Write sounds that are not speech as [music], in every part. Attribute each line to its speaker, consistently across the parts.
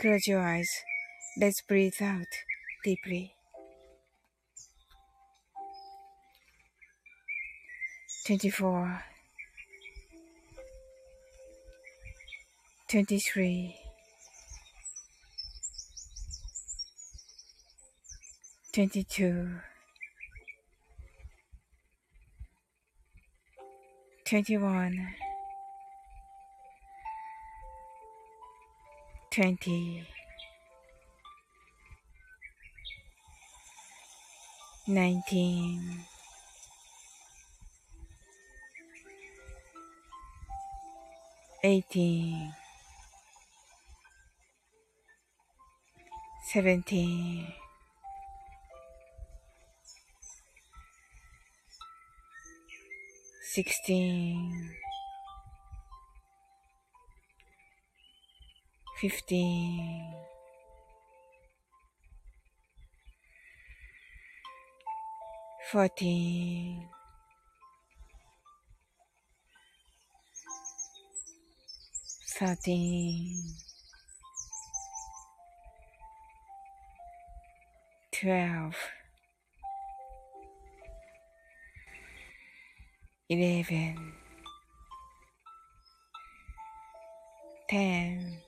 Speaker 1: Close your eyes. Let's breathe out deeply. 24 23 22 21 20 19 18 17 16 15 14 13 12 11 10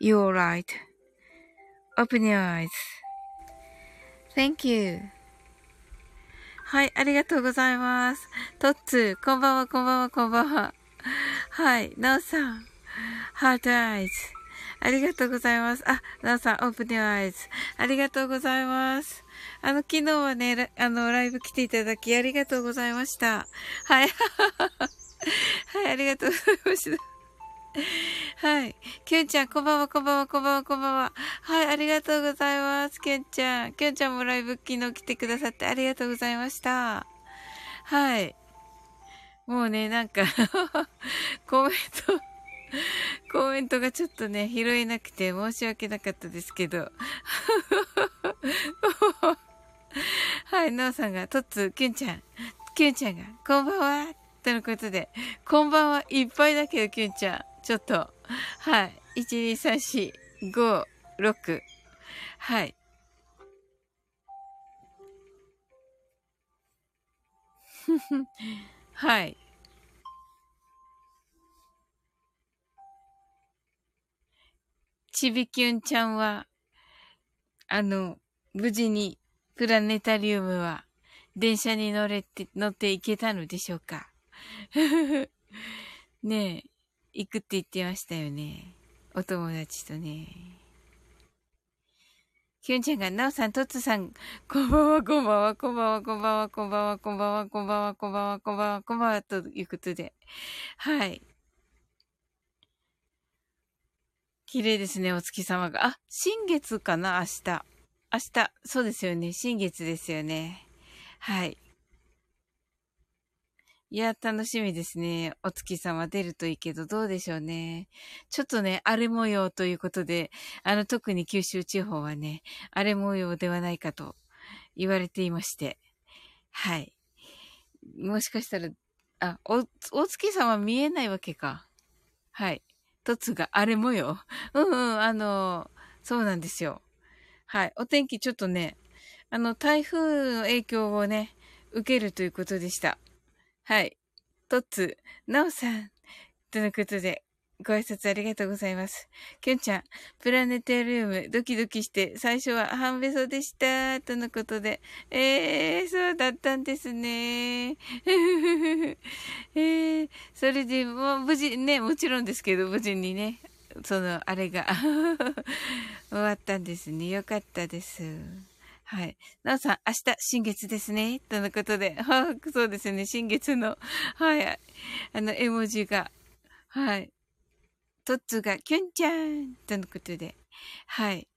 Speaker 1: You're right. Open your eyes. Thank you. はい、ありがとうございます。トッツー、こんばんは、こんばんは、こんばんは。はい、ナオさん。 Heart eyes。ありがとうございます。あ、ナオさん、 open your eyes。ありがとうございます。あの、昨日はね、あの、ライブ来ていただきありがとうございました。はい。[laughs] はい、ありがとうございました。[laughs] はい。きゅんちゃん、こんばんは、こんばんは、こんばんは、こんばんは。はい、ありがとうございます。きゅんちゃん。きゅんちゃんもライブ昨日来てくださってありがとうございました。はい。もうね、なんか [laughs] コメントコメントがちょっとね、拾えなくて申し訳なかったですけど。[laughs] はい、なおさんが、とっつ、きゅんちゃん、きゅんちゃんが、こんばんは、とのことで、こんばんはいっぱいだけど、きゅんちゃん。ちょっと、はい。1、2、3、4、5、6。はい。はい。ちびきゅんちゃんは、あの、無事にプラネタリウムは電車に乗れて、乗って行けたのでしょうか？ねえ。行くって言ってましたよね。お友達とね。きゅんちゃんが、なおさん、とつさん、こんばんは、こんばんは、こんばんは、こんばんは、こんばんは、こんばんは、こんばんは、こんばんは、こんばんは、こんばんは、ということで。はい。綺麗ですね、お月様が。あ、新月かな、明日。明日、そうですよね、新月ですよね。はい。いや、楽しみですね。お月様出るといいけど、どうでしょうね。ちょっとね、荒れ模様ということで、あの、特に九州地方はね、荒れ模様ではないかと言われていまして。はい。もしかしたら、あ、お、お月様見えないわけか。はい。凸が荒れ模様。うんうん、あの、そうなんですよ。はい。お天気ちょっとね、あの、台風の影響をね、受けるということでした。はい。とつ、なおさん。とのことで、ご挨拶ありがとうございます。きゅんちゃん、プラネタリウム、ドキドキして、最初は半べそでした。とのことで、えー、そうだったんですね。[laughs] えー、それで、もう無事、ね、もちろんですけど、無事にね、その、あれが [laughs] 終わったんですね。よかったです。はい。なおさん、明日、新月ですね。とのことで。は [laughs] そうですね。新月の、はい。あの、絵文字が、はい。トッツが、キュンちゃんとのことで。はい。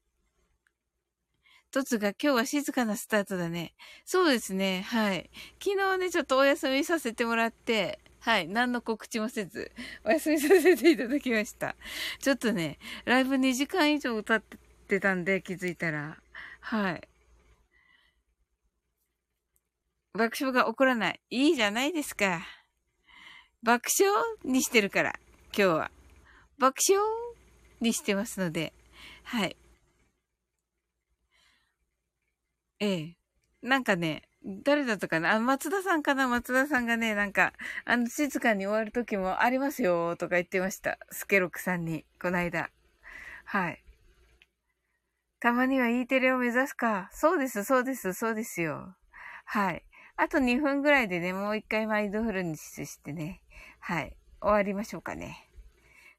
Speaker 1: トッツが、今日は静かなスタートだね。そうですね。はい。昨日ね、ちょっとお休みさせてもらって、はい。何の告知もせず、お休みさせていただきました。ちょっとね、ライブ2時間以上歌ってたんで気づいたら、はい。爆笑が起こらない。いいじゃないですか。爆笑にしてるから、今日は。爆笑にしてますので、はい。ええ。なんかね、誰だったかな？あ、松田さんかな？松田さんがね、なんか、あの、静かに終わる時もありますよ、とか言ってました。スケロクさんに、この間。はい。たまには E テレを目指すか。そうです、そうです、そうですよ。はい。あと2分ぐらいでね、もう一回マインドフルにしてね、はい、終わりましょうかね。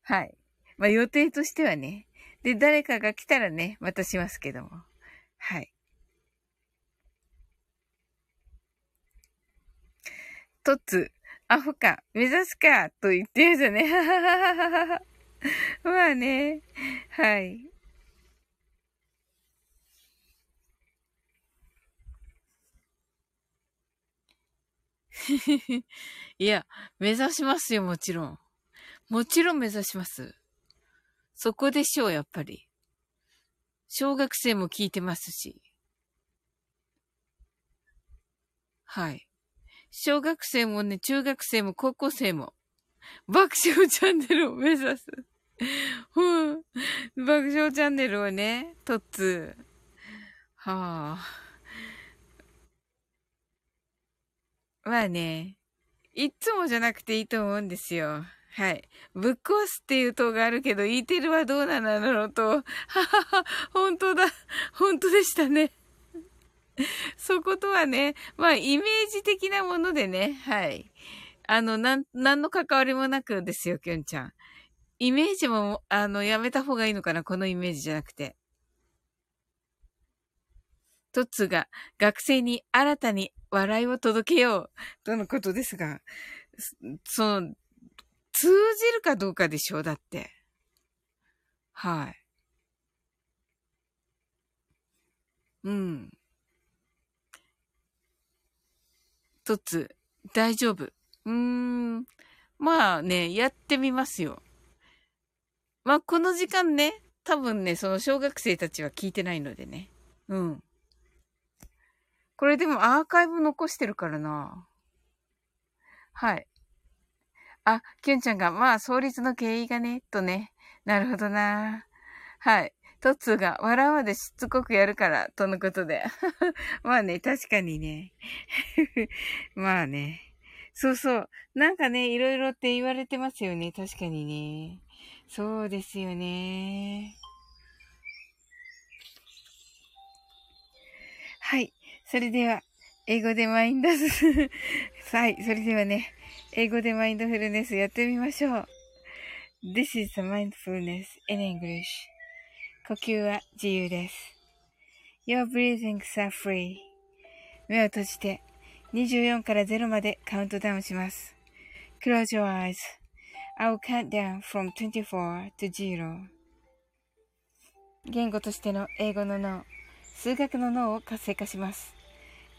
Speaker 1: はい。まあ予定としてはね。で、誰かが来たらね、またしますけども。はい。とつ、アホか、目指すか、と言ってるじゃね。まあね。はい。[laughs] いや、目指しますよ、もちろん。もちろん目指します。そこでしょう、やっぱり。小学生も聞いてますし。はい。小学生もね、中学生も高校生も、爆笑チャンネルを目指す。うん。爆笑チャンネルをね、とっつ。はあ。まあね、いつもじゃなくていいと思うんですよ。はい。ぶっ壊すっていう塔があるけど、イーテルはどうなのろうと。ははは、本当だ。本当でしたね。そことはね、まあ、イメージ的なものでね、はい。あの、なん、なんの関わりもなくですよ、きょんちゃん。イメージも、あの、やめた方がいいのかな、このイメージじゃなくて。トッツが学生に新たに笑いを届けようとのことですが、その、通じるかどうかでしょうだって。はい。うん。とつ、大丈夫。うーん。まあね、やってみますよ。まあ、この時間ね、多分ね、その小学生たちは聞いてないのでね。うん。これでもアーカイブ残してるからな。はい。あ、キュンちゃんが、まあ、創立の経緯がね、とね。なるほどな。はい。トッツーが、笑うまでしつこくやるから、とのことで。[laughs] まあね、確かにね。[laughs] まあね。そうそう。なんかね、いろいろって言われてますよね。確かにね。そうですよね。はい。それでは、英語でマインドス [laughs] はい。それではね、英語でマインドフルネスやってみましょう。This is the mindfulness in English. 呼吸は自由です。Your breathings are free. 目を閉じて24から0までカウントダウンします。Close your eyes. I'll count down from 24 to 0. 言語としての英語の脳、数学の脳を活性化します。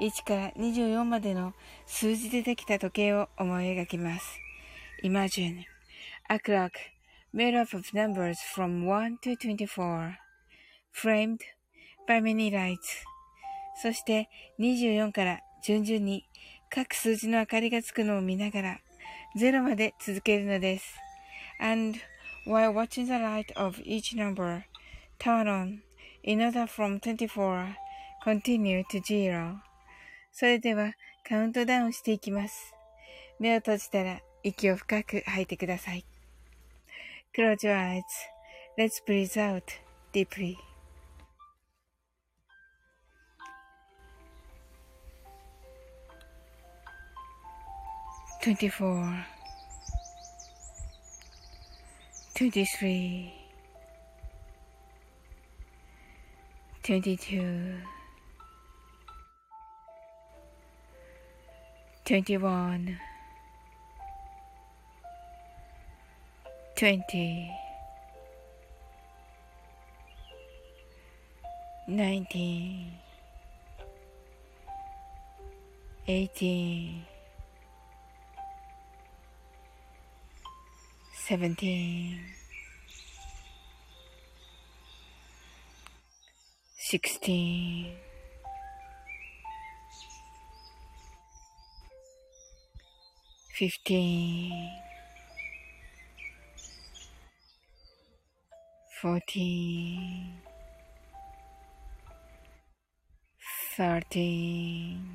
Speaker 1: 1から24までの数字でできた時計を思い描きます。Imagine a clock made up of numbers from 1 to 24, framed by many lights. そして24から順々に各数字の明かりがつくのを見ながら0まで続けるのです。And while watching the light of each number turn on in order from 24 continue to zero. それではカウントダウンしていきます。目を閉じたら息を深く吐いてください。Close your eyes.Let's breathe out deeply. Twenty-four, twenty-three, twenty-two. 21 20 19 18 17 16 fifteen, fourteen, thirteen,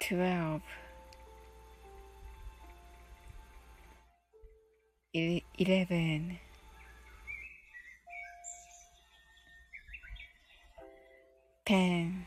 Speaker 1: twelve, eleven, ten.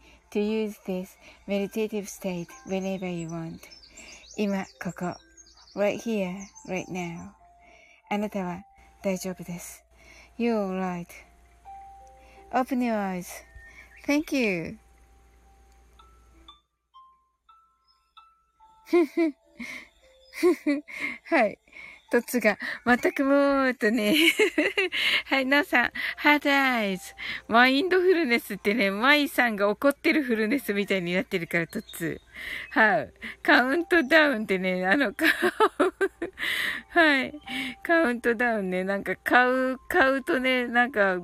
Speaker 1: to use this meditative state whenever you want. 今、ここ。right here, right now. あなたは大丈夫です。You're right.Open your eyes.Thank you. ふ[laughs] ふ。ふふ。はい。 トツが、全くもーっとね。[laughs] はい、なおさん、ハートアイズ。マインドフルネスってね、マイさんが怒ってるフルネスみたいになってるから、トツ。はい。カウントダウンってね、あの、[laughs] はい。カウントダウンね、なんか買う、買うとね、なんか、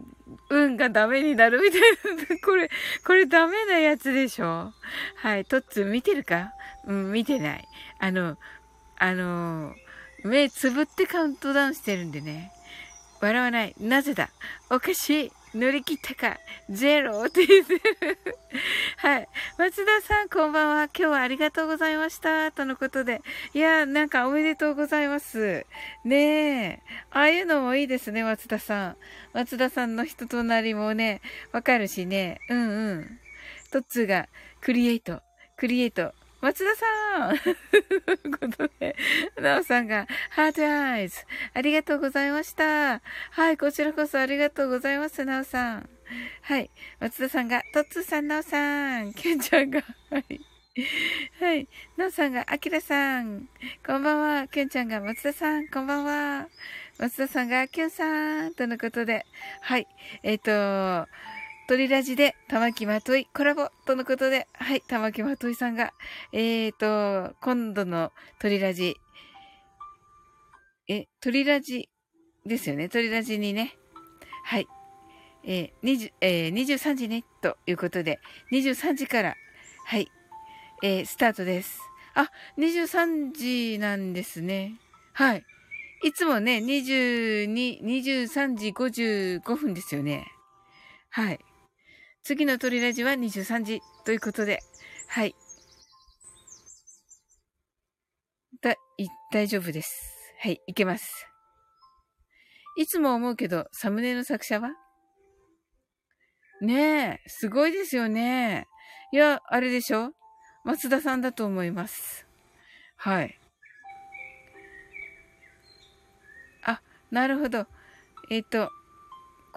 Speaker 1: 運がダメになるみたいな。[laughs] これ、これダメなやつでしょはい。トッツ見てるか？うん、見てない。あの、あのー目つぶってカウントダウンしてるんでね。笑わない。なぜだ？おかしい。乗り切ったか。ゼロって言ってる。[laughs] はい。松田さん、こんばんは。今日はありがとうございました。とのことで。いや、なんかおめでとうございます。ねえ。ああいうのもいいですね、松田さん。松田さんの人となりもね、わかるしね。うんうん。トッツーが、クリエイト、クリエイト、松田さんということで、なおさんが、ハートアイズ。ありがとうございました。はい、こちらこそありがとうございます、なおさん。はい、松田さんが、トッツーさん、なおさん。ケンちゃんが、はい。はい。なおさんが、あきらさん。こんばんは。ケンちゃんが、松田さん。こんばんは。松田さんが、キュンさん。とのことで。はい。えっ、ー、と、鳥ラジで玉木まといコラボとのことで、はい、玉木まといさんが、えーと、今度の鳥ラジ、え、鳥ラジですよね。鳥ラジにね、はい、えー、20えー、23時ね、ということで、23時から、はい、えー、スタートです。あ、23時なんですね。はい。いつもね、22、23時55分ですよね。はい。次の鳥ラジは23時ということで、はい。だ、い、大丈夫です。はい、いけます。いつも思うけど、サムネの作者は？ねえ、すごいですよね。いや、あれでしょ？松田さんだと思います。はい。あ、なるほど。えっ、ー、と、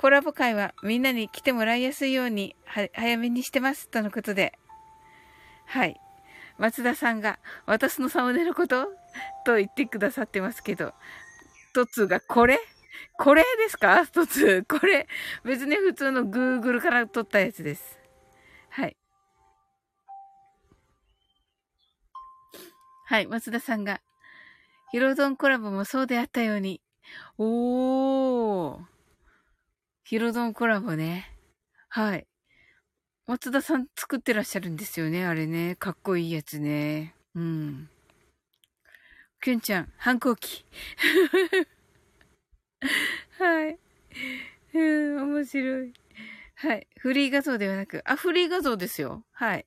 Speaker 1: コラボ会はみんなに来てもらいやすいように、早めにしてます。とのことで。はい。松田さんが、私のサムネのことと言ってくださってますけど、トツがこれ？これですか？トツこれ。別に普通の Google から撮ったやつです。はい。はい。松田さんが、ヒロドンコラボもそうであったように。おー。ヒロドンコラボね。はい。松田さん作ってらっしゃるんですよね、あれね。かっこいいやつね。うん。きゅんちゃん、反抗期。[laughs] はい。うん、面白い。はい。フリー画像ではなく、あ、フリー画像ですよ。はい。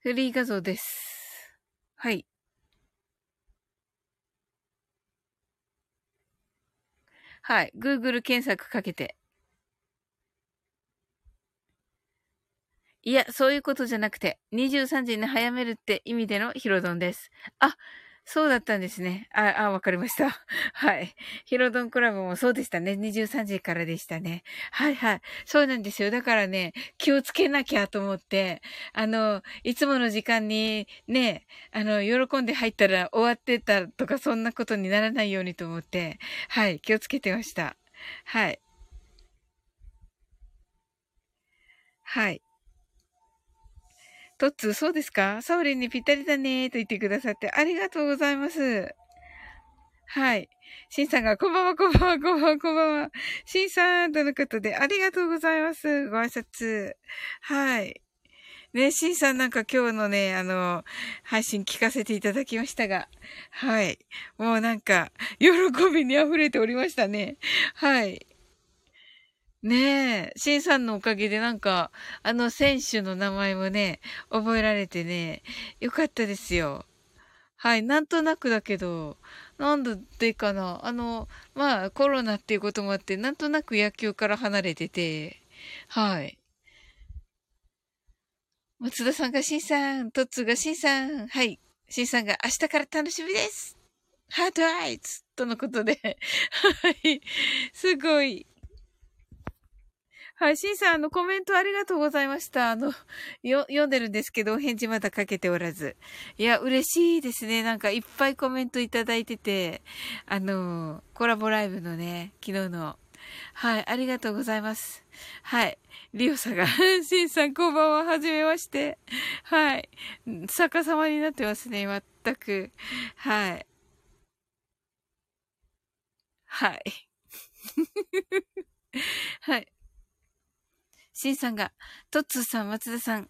Speaker 1: フリー画像です。はい。はい。Google 検索かけて。いや、そういうことじゃなくて、23時に早めるって意味でのヒロドンです。あ、そうだったんですね。あ、あ、わかりました。[laughs] はい。ヒロドンクラブもそうでしたね。23時からでしたね。はいはい。そうなんですよ。だからね、気をつけなきゃと思って、あの、いつもの時間にね、あの、喜んで入ったら終わってたとかそんなことにならないようにと思って、はい。気をつけてました。はい。はい。トッツー、そうですか？サオリンにぴったりだねと言ってくださってありがとうございます。はい。シンさんが、こんばんは、こんばんは、こんばんは、こんばんは。シンさん、とのことで、ありがとうございます。ご挨拶。はい。ね、シンさんなんか今日のね、あの、配信聞かせていただきましたが、はい。もうなんか、喜びに溢れておりましたね。はい。ねえ、シンさんのおかげでなんか、あの選手の名前もね、覚えられてね、よかったですよ。はい、なんとなくだけど、なんでかな。あの、まあ、コロナっていうこともあって、なんとなく野球から離れてて、はい。松田さんがしんさん、トッツがしんさん、はい。しんさんが明日から楽しみです。ハートアイズとのことで。[laughs] はい。すごい。はい、シンさん、あの、コメントありがとうございました。あの、よ、読んでるんですけど、お返事まだかけておらず。いや、嬉しいですね。なんか、いっぱいコメントいただいてて、あの、コラボライブのね、昨日の。はい、ありがとうございます。はい。リオさんが、[laughs] シンさん、こんばんは、はじめまして。はい。逆さまになってますね、全く。はい。はい。[laughs] はい。シンさんが、トッツーさん、松田さん、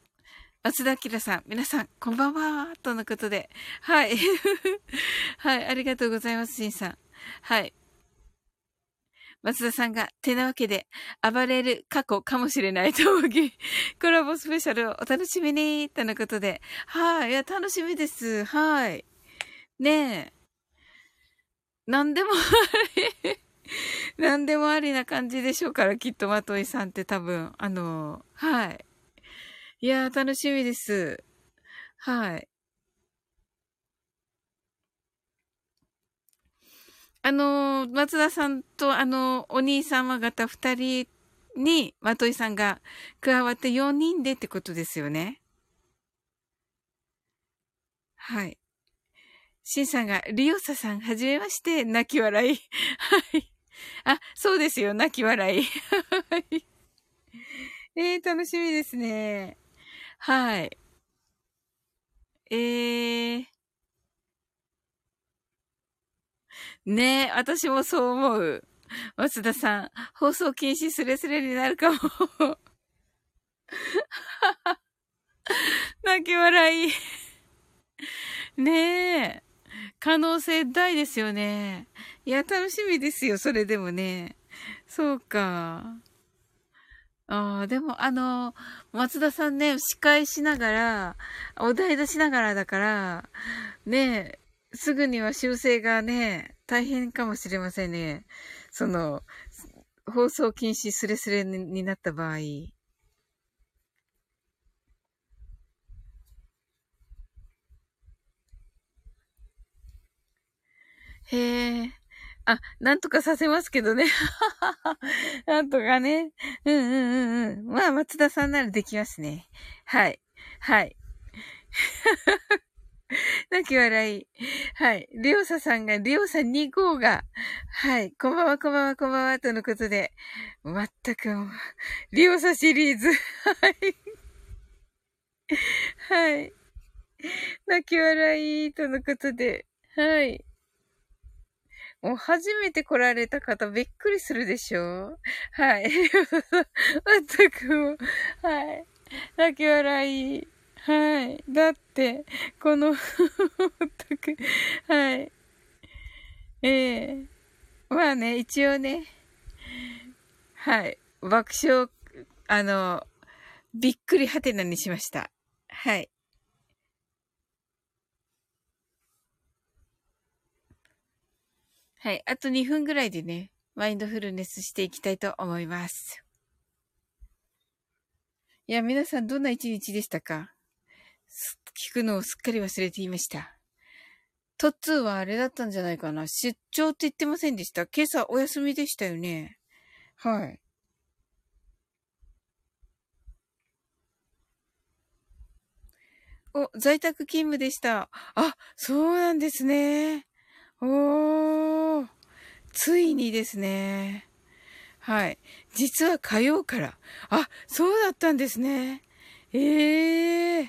Speaker 1: 松田明さん、皆さん、こんばんは、とのことで。はい。[laughs] はい、ありがとうございます、シンさん。はい。松田さんが、てなわけで、暴れる過去かもしれないと思き、[laughs] コラボスペシャルをお楽しみに、とのことで。はい、いや、楽しみです。はい。ねえ。なんでもあり。[laughs] [laughs] 何でもありな感じでしょうから、きっとまといさんって多分、あの、はい。いやー、楽しみです。はい。あの、松田さんとあの、お兄様方二人に、まといさんが加わって4人でってことですよね。はい。シンさんが、リオサさん、はじめまして、泣き笑い。[laughs] はい。[laughs] あ、そうですよ。泣き笑 [laughs] い。えー、楽しみですね。はい。えー。ねえ、私もそう思う。松田さん、放送禁止スレスレになるかも。[laughs] 泣き笑い。ねえ。可能性大ですよね。いや、楽しみですよ、それでもね。そうか。ああ、でも、あの、松田さんね、司会しながら、お題出しながらだから、ね、すぐには修正がね、大変かもしれませんね。その、放送禁止スレスレになった場合。へえ。あ、なんとかさせますけどね。[laughs] なんとかね。うんうんうんうん。まあ、松田さんならできますね。はい。はい。[laughs] 泣き笑い。はい。リオサさんが、リオサ2号が、はい。こんばんは、こんばんは、こんばんは、とのことで。まったく、リオサシリーズ。はい。はい。泣き笑い、とのことで。はい。もう初めて来られた方びっくりするでしょ？はい。まったくもう、はい。泣き笑い。はい。だって、このまったく、はい。ええー、まあね、一応ね、はい。爆笑、あの、びっくりはてなにしました。はい。はい。あと2分ぐらいでね、マインドフルネスしていきたいと思います。いや、皆さんどんな一日でしたか？聞くのをすっかり忘れていました。トッツーはあれだったんじゃないかな出張って言ってませんでした今朝お休みでしたよね。はい。お、在宅勤務でした。あ、そうなんですね。おー、ついにですね。はい。実は火曜から。あ、そうだったんですね。ええー。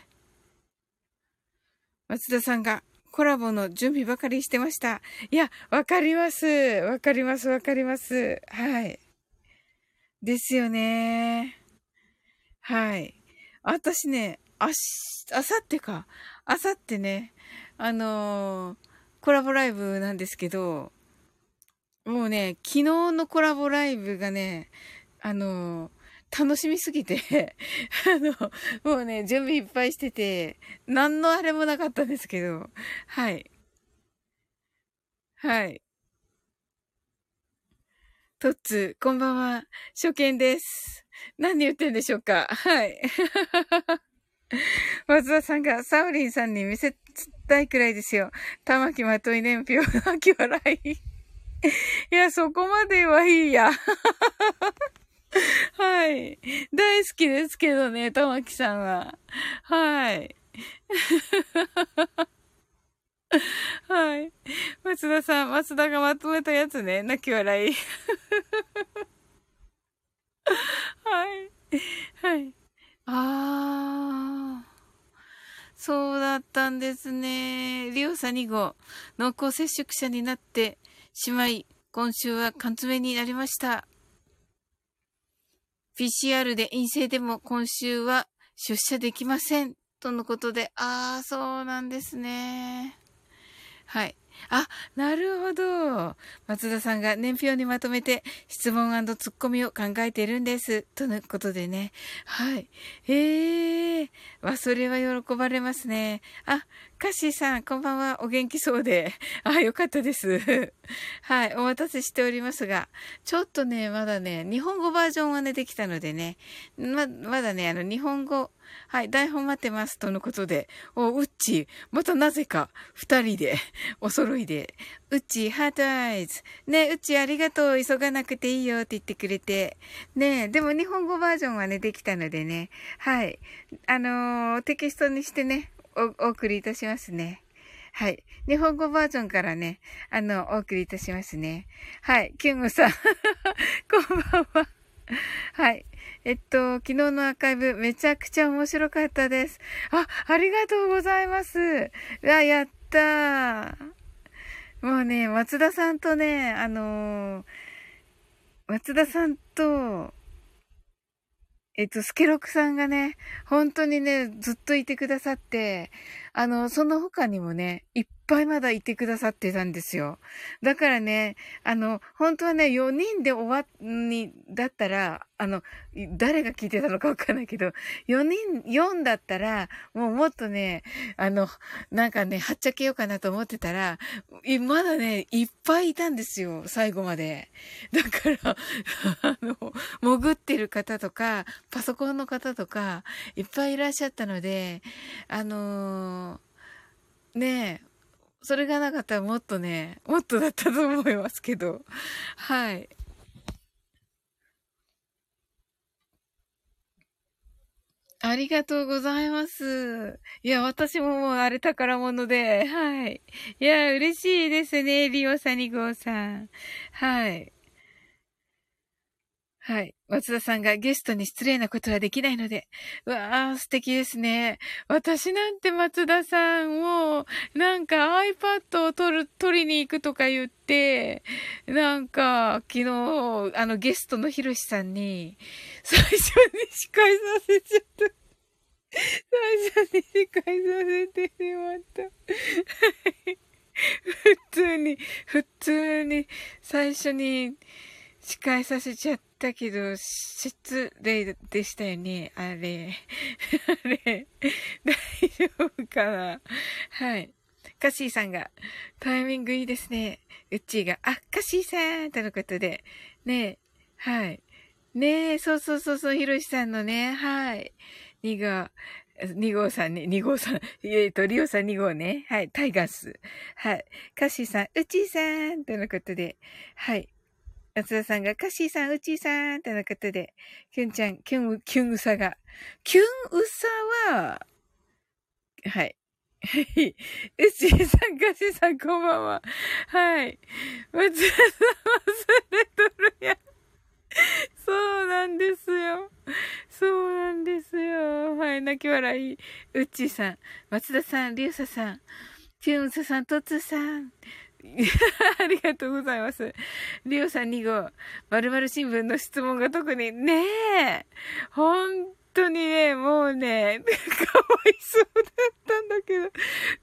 Speaker 1: 松田さんがコラボの準備ばかりしてました。いや、わかります。わかります、わかります。はい。ですよね。はい。私ね、あし、あさってか。あさってね、あのーコラボライブなんですけど、もうね、昨日のコラボライブがね、あの、楽しみすぎて [laughs] あの、もうね、準備いっぱいしてて、何のあれもなかったんですけど、はい。はい。トッツ、こんばんは。初見です。何言ってんでしょうかはい。[laughs] [laughs] 松田さんがサウリンさんに見せたいくらいですよ。玉木まとい年表、泣き笑い。[laughs] いや、そこまではいいや。[laughs] はい。大好きですけどね、玉木さんは。はい。はい。松田さん、松田がまとめたやつね。泣き笑い。はい。はい。あー。そうだったんですね。リオサ2号、濃厚接触者になってしまい、今週は缶詰になりました。PCR で陰性でも今週は出社できません。とのことで、ああ、そうなんですね。はい。あ、なるほど。松田さんが年表にまとめて質問ツッコミを考えているんです。とのことでね。はい。へえ。わ、それは喜ばれますね。あ、カッシーさん、こんばんは。お元気そうで。[laughs] あ、よかったです。[laughs] はい。お待たせしておりますが、ちょっとね、まだね、日本語バージョンはね、できたのでね、ま、まだね、あの、日本語、はい、台本待ってます。とのことで。お、うっち、またなぜか、二人で、お揃いで。うっち、ハートアイズ。ね、うっちありがとう。急がなくていいよって言ってくれて。ね、でも日本語バージョンはね、できたのでね。はい。あのー、テキストにしてね、お、お送りいたしますね。はい。日本語バージョンからね、あの、お送りいたしますね。はい。キュングさん。[laughs] こんばんは。はい。えっと、昨日のアーカイブめちゃくちゃ面白かったです。あ、ありがとうございます。うわ、やったー。もうね、松田さんとね、あのー、松田さんと、えっと、スケロクさんがね、本当にね、ずっといてくださって、あの、その他にもね、いっぱいまだいてくださってたんですよ。だからね、あの、本当はね、4人で終わ、に、だったら、あの、誰が聞いてたのかわかんないけど、4人、4だったら、もうもっとね、あの、なんかね、はっちゃけようかなと思ってたら、まだね、いっぱいいたんですよ、最後まで。だから、[laughs] あの、潜ってる方とか、パソコンの方とか、いっぱいいらっしゃったので、あのー、ねえ、それがなかったらもっとね、もっとだったと思いますけど。はい。ありがとうございます。いや、私ももうあれ宝物で、はい。いや、嬉しいですね、リオサニゴーさん。はい。はい。松田さんがゲストに失礼なことはできないので。うわあ、素敵ですね。私なんて松田さんを、なんか iPad を取る、取りに行くとか言って、なんか、昨日、あのゲストのひろしさんに、最初に司会させちゃった。最初に司会させてしまった。はい普通に、普通に、最初に司会させちゃった。けど、失礼でしたよね。あれ。[laughs] あれ。大丈夫かなはい。カッシーさんが、タイミングいいですね。うっちーが、あ、カッシーさんとのことで。ねえはい。ねえ、そうそうそうそう、ひろしさんのね、はい。2号、2号さんね、2号さん、えっと、リオさん2号ね。はい、タイガース。はい。カッシーさん、うちーさんとのことで、はい。松田さんが、カッシーさん、うちーさん、とのことで、キュンちゃん、キュン、キュンうさが。キュンうさは、はい。はい。うちーさん、カッシーさん、こんばんは。はい。松田さん、忘れとるやん。そうなんですよ。そうなんですよ。はい、泣き笑い。うっちーさん、松田さん、りゅうささん、キュンうささん、とつさん、[laughs] ありがとうございます。リオさん2号、〇〇新聞の質問が特に、ねえ、本当にね、もうね、[laughs] かわいそうだったんだけど、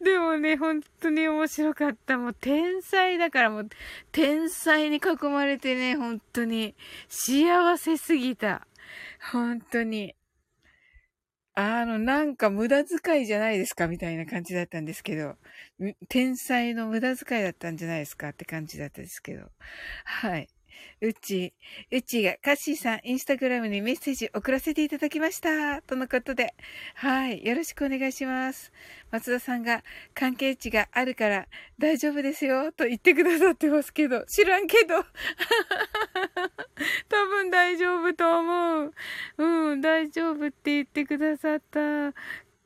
Speaker 1: でもね、本当に面白かった。もう天才だからもう、天才に囲まれてね、本当に幸せすぎた。本当に。あの、なんか無駄遣いじゃないですかみたいな感じだったんですけど、天才の無駄遣いだったんじゃないですかって感じだったですけど。はい。うち、うちが、カッシーさん、インスタグラムにメッセージ送らせていただきました。とのことで。はい。よろしくお願いします。松田さんが、関係値があるから大丈夫ですよ。と言ってくださってますけど、知らんけど。[laughs] 多分大丈夫と思う。うん、大丈夫って言ってくださった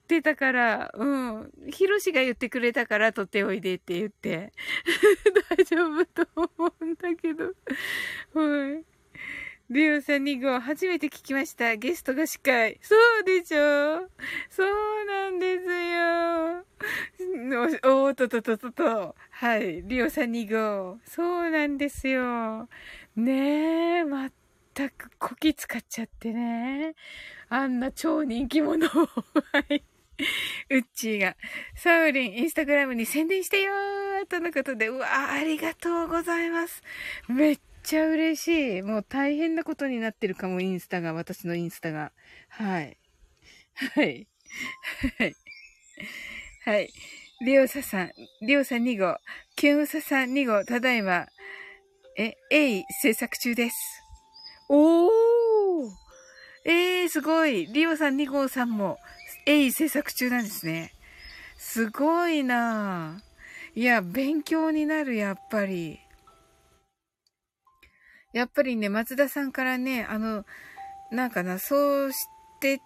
Speaker 1: ってたから、うん。ヒロシが言ってくれたから取っておいでって言って。[laughs] 大丈夫と思うんだけど。はい。リオさん2号、初めて聞きました。ゲストが司会。そうでしょ？そうなんですよ。おーととととと。はい。リオさん2号。そうなんですよ。ねえ、まったくこき使っちゃってね。あんな超人気者を。はい。[laughs] うっちーが、サウリン、インスタグラムに宣伝してよーとのことで、うわーありがとうございます。めっちゃ嬉しい。もう大変なことになってるかも、インスタが、私のインスタが。はい。はい。はい。はい。リオサさん、リオさん2号、キュンサさん2号、ただいま、え、えい、制作中です。おーえー、すごい。リオさん2号さんも、鋭意制作中なんですね。すごいなぁいや、勉強になる、やっぱり。やっぱりね、松田さんからね、あの、なんかな、そうして、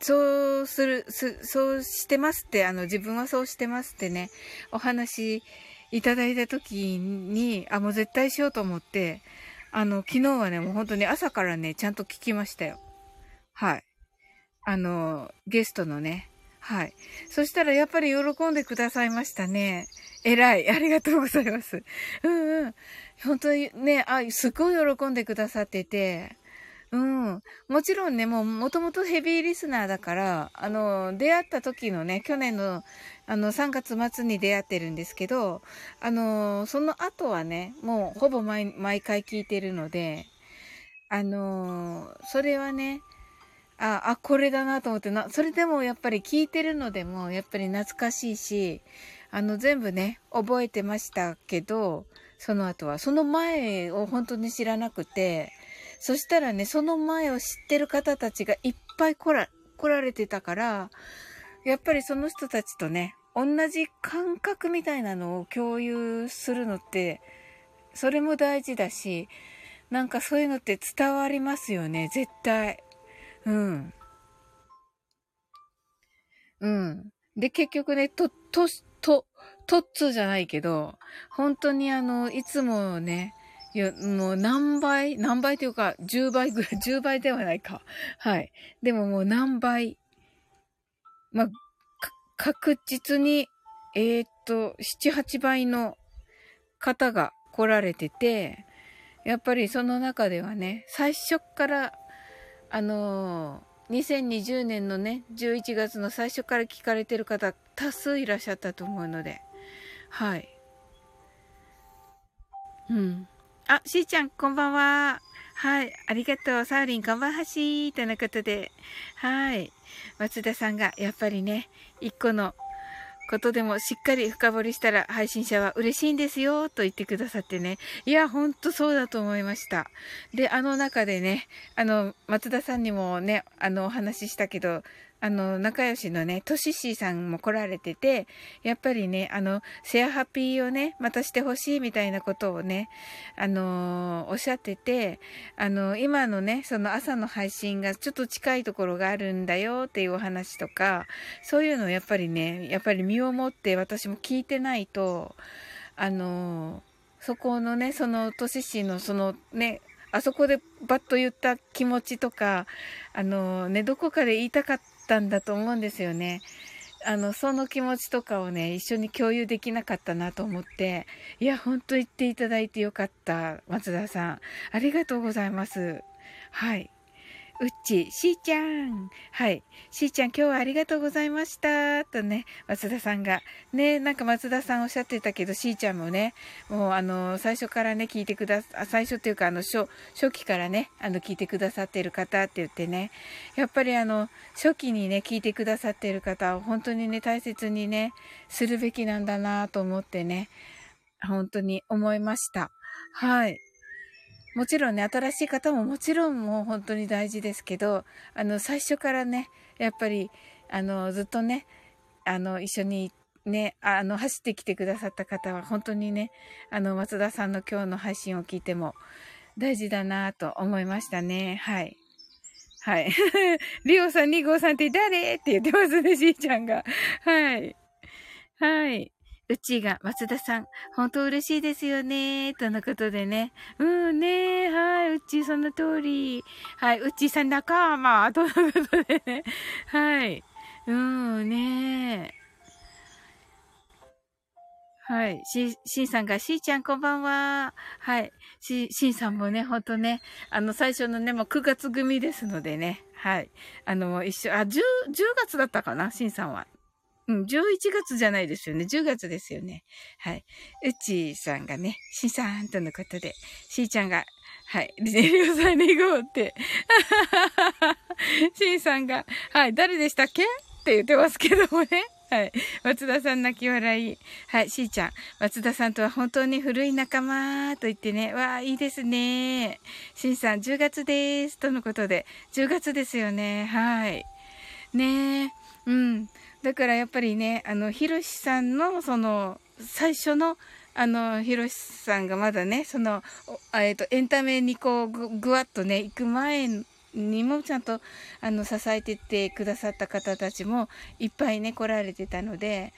Speaker 1: そうする、す、そうしてますって、あの、自分はそうしてますってね、お話いただいた時に、あ、もう絶対しようと思って、あの、昨日はね、もう本当に朝からね、ちゃんと聞きましたよ。はい。あの、ゲストのね。はい。そしたらやっぱり喜んでくださいましたね。偉い。ありがとうございます。うんうん。本当にね、あ、すごい喜んでくださってて。うん。もちろんね、もう、もともとヘビーリスナーだから、あの、出会った時のね、去年の、あの、3月末に出会ってるんですけど、あの、その後はね、もう、ほぼ毎毎回聞いてるので、あの、それはね、あ、あ、これだなと思ってな、それでもやっぱり聞いてるのでも、やっぱり懐かしいし、あの、全部ね、覚えてましたけど、その後は、その前を本当に知らなくて、そしたらね、その前を知ってる方たちがいっぱい来ら、来られてたから、やっぱりその人たちとね、同じ感覚みたいなのを共有するのって、それも大事だし、なんかそういうのって伝わりますよね、絶対。うん。うん。で、結局ね、と、と、と、とっつじゃないけど、本当にあの、いつもね、いや、もう何倍、何倍というか、10倍ぐらい、[laughs] 10倍ではないか。はい。でももう何倍、まあ、確実に、えー、っと、7、8倍の方が来られてて、やっぱりその中ではね、最初からあの、2020年のね、11月の最初から聞かれてる方、多数いらっしゃったと思うので、はい。うん。あ、しーちゃん、こんばんは。はい。ありがとう。サウリン、こんばんはしー。とのことで。はい。松田さんが、やっぱりね、一個のことでもしっかり深掘りしたら配信者は嬉しいんですよと言ってくださってね。いや、ほんとそうだと思いました。で、あの中でね、あの、松田さんにもね、あの、お話ししたけど、あの、仲良しのね、トシシーさんも来られてて、やっぱりね、あの、シェアハピーをね、またしてほしいみたいなことをね、あのおっしゃってて、あの、今のね、その朝の配信がちょっと近いところがあるんだよっていうお話とか、そういうのをやっぱりね、やっぱり身をもって私も聞いてないと、あのそこのね、そのトシシーのそのね、あそこでバッと言った気持ちとか、あのね、どこかで言いたかったったんだと思うんですよね。あの、その気持ちとかをね、一緒に共有できなかったなと思って、いや、ほんと言っていただいてよかった。松田さん。ありがとうございます。はい。うっち、しーちゃん。はい。しーちゃん、今日はありがとうございました。とね、松田さんが。ね、なんか松田さんおっしゃってたけど、しーちゃんもね、もうあの、最初からね、聞いてくださ、最初っていうか、あの、初、初期からね、あの、聞いてくださってる方って言ってね、やっぱりあの、初期にね、聞いてくださってる方を本当にね、大切にね、するべきなんだなと思ってね、本当に思いました。はい。もちろんね、新しい方ももちろんもう本当に大事ですけど、あの、最初からね、やっぱり、あの、ずっとね、あの、一緒にね、あの、走ってきてくださった方は、本当にね、あの、松田さんの今日の配信を聞いても大事だなと思いましたね。はい。はい。[laughs] リオさん、2号さんって誰？って言ってますね、しーちゃんが。はい。はい。うちが、松田さん、本当嬉しいですよね。とのことでね。うんね。はい。うち、その通り。はい。うちさん仲間。とのことでね。はい。うんね。はい。し、しんさんが、しーちゃんこんばんは。はい。し、しんさんもね、ほんとね、あの、最初のね、もう9月組ですのでね。はい。あの、一緒、あ、10、10月だったかなしんさんは。うん、11月じゃないですよね。10月ですよね。はい。うちさんがね、しんさんとのことで、しーちゃんが、はい。リネリオさんに行こうって。[laughs] しんさんが、はい。誰でしたっけ？って言ってますけどもね。はい。松田さん泣き笑い。はい。しーちゃん。松田さんとは本当に古い仲間と言ってね。わあ、いいですね。しんさん、10月です。とのことで。10月ですよね。はい。ねえ。うん。だからやっぱりね、あの、ひろしさんの、その、最初の、あの、ひろしさんがまだね、その、えっ、ー、と、エンタメにこうぐ、ぐわっとね、行く前にもちゃんと、あの、支えてってくださった方たちもいっぱいね、来られてたので、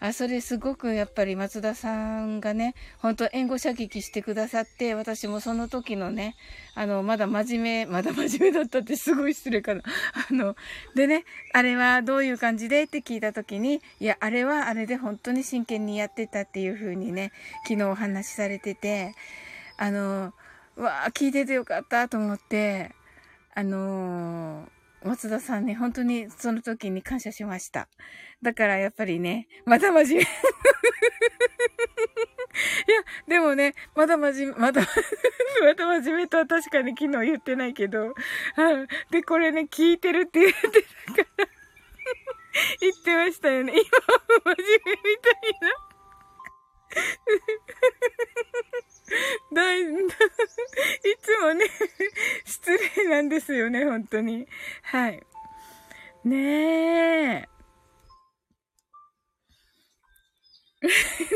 Speaker 1: あ、それすごくやっぱり松田さんがね、本当援護射撃してくださって、私もその時のね、あの、まだ真面目、まだ真面目だったってすごい失礼かな。[laughs] あの、でね、あれはどういう感じでって聞いた時に、いや、あれはあれで本当に真剣にやってたっていう風にね、昨日お話しされてて、あの、わあ、聞いててよかったと思って、あのー松田さんね、本当にその時に感謝しました。だからやっぱりね、また真面目。[laughs] いや、でもね、まだ真面目、まだ、[laughs] また真面目とは確かに昨日言ってないけど、で、これね、聞いてるって言ってたから [laughs] 言ってましたよね。今は真面目みたいな。[laughs] だい、[laughs] いつもね、[laughs] 失礼なんですよね、本当に。はい。ねえ。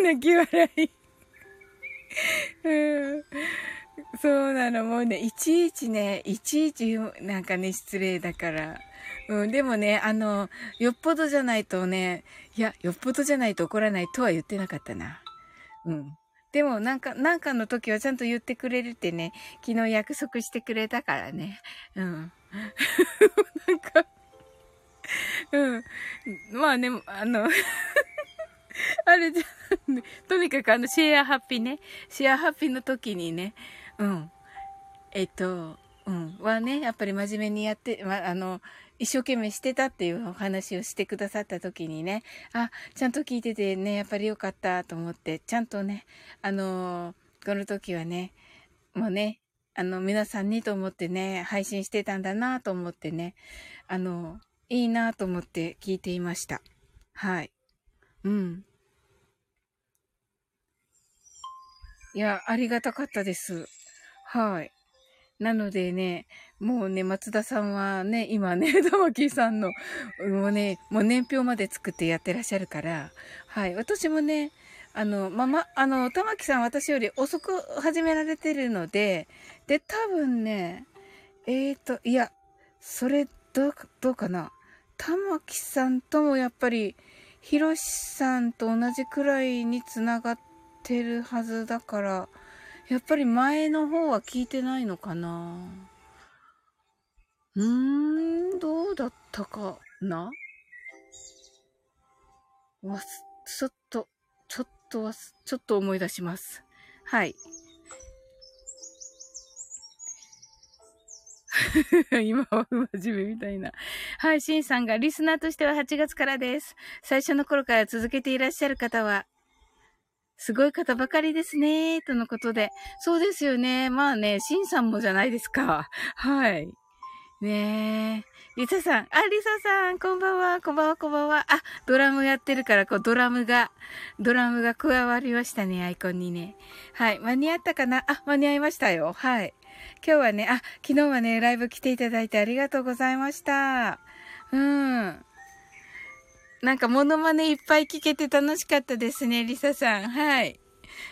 Speaker 1: 泣き笑いうん。そうなの、もうね、いちいちね、いちいちなんかね、失礼だから。うん、でもね、あの、よっぽどじゃないとね、いや、よっぽどじゃないと怒らないとは言ってなかったな。うん。でもなんか、なんかの時はちゃんと言ってくれるってね、昨日約束してくれたからね。うん。[laughs] なんかうん。まあね、あの [laughs] あれじゃ、ね、とにかくあの、シェアハッピーね。シェアハッピーの時にね、うん。えっと、うん。はね、やっぱり真面目にやって、ま、あの、一生懸命してたっていうお話をしてくださった時にね、あ、ちゃんと聞いててね、やっぱりよかったと思って、ちゃんとね、あのー、この時はね、もうね、あの、皆さんにと思ってね、配信してたんだなと思ってね、あの、いいなと思って聞いていました。はい。うん。いや、ありがたかったです。はい。なのでね、もうね、松田さんはね、今ね、[laughs] 玉木さんの、もうね、もう年表まで作ってやってらっしゃるから、はい。私もね、あの、まま、あの、玉木さん私より遅く始められてるので、で、多分ね、えーと、いや、それ、どう、どうかな。玉木さんともやっぱり、ひろしさんと同じくらいにつながってるはずだから、やっぱり前の方は聞いてないのかな？うーん、どうだったかな？わす、ちょっと、ちょっとわす、ちょっと思い出します。はい。[laughs] 今は真面目みたいな。はい、シンさんがリスナーとしては8月からです。最初の頃から続けていらっしゃる方は、すごい方ばかりですね、とのことで。そうですよね。まあね、シンさんもじゃないですか。[laughs] はい。ねえ。リサさん。あ、リサさん、こんばんは、こんばんは、こんばんは。あ、ドラムやってるから、こう、ドラムが、ドラムが加わりましたね、アイコンにね。はい。間に合ったかな？あ、間に合いましたよ。はい。今日はね、あ、昨日はね、ライブ来ていただいてありがとうございました。うん。なんかモノマネいっぱい聞けて楽しかったですね、リサさん。はい。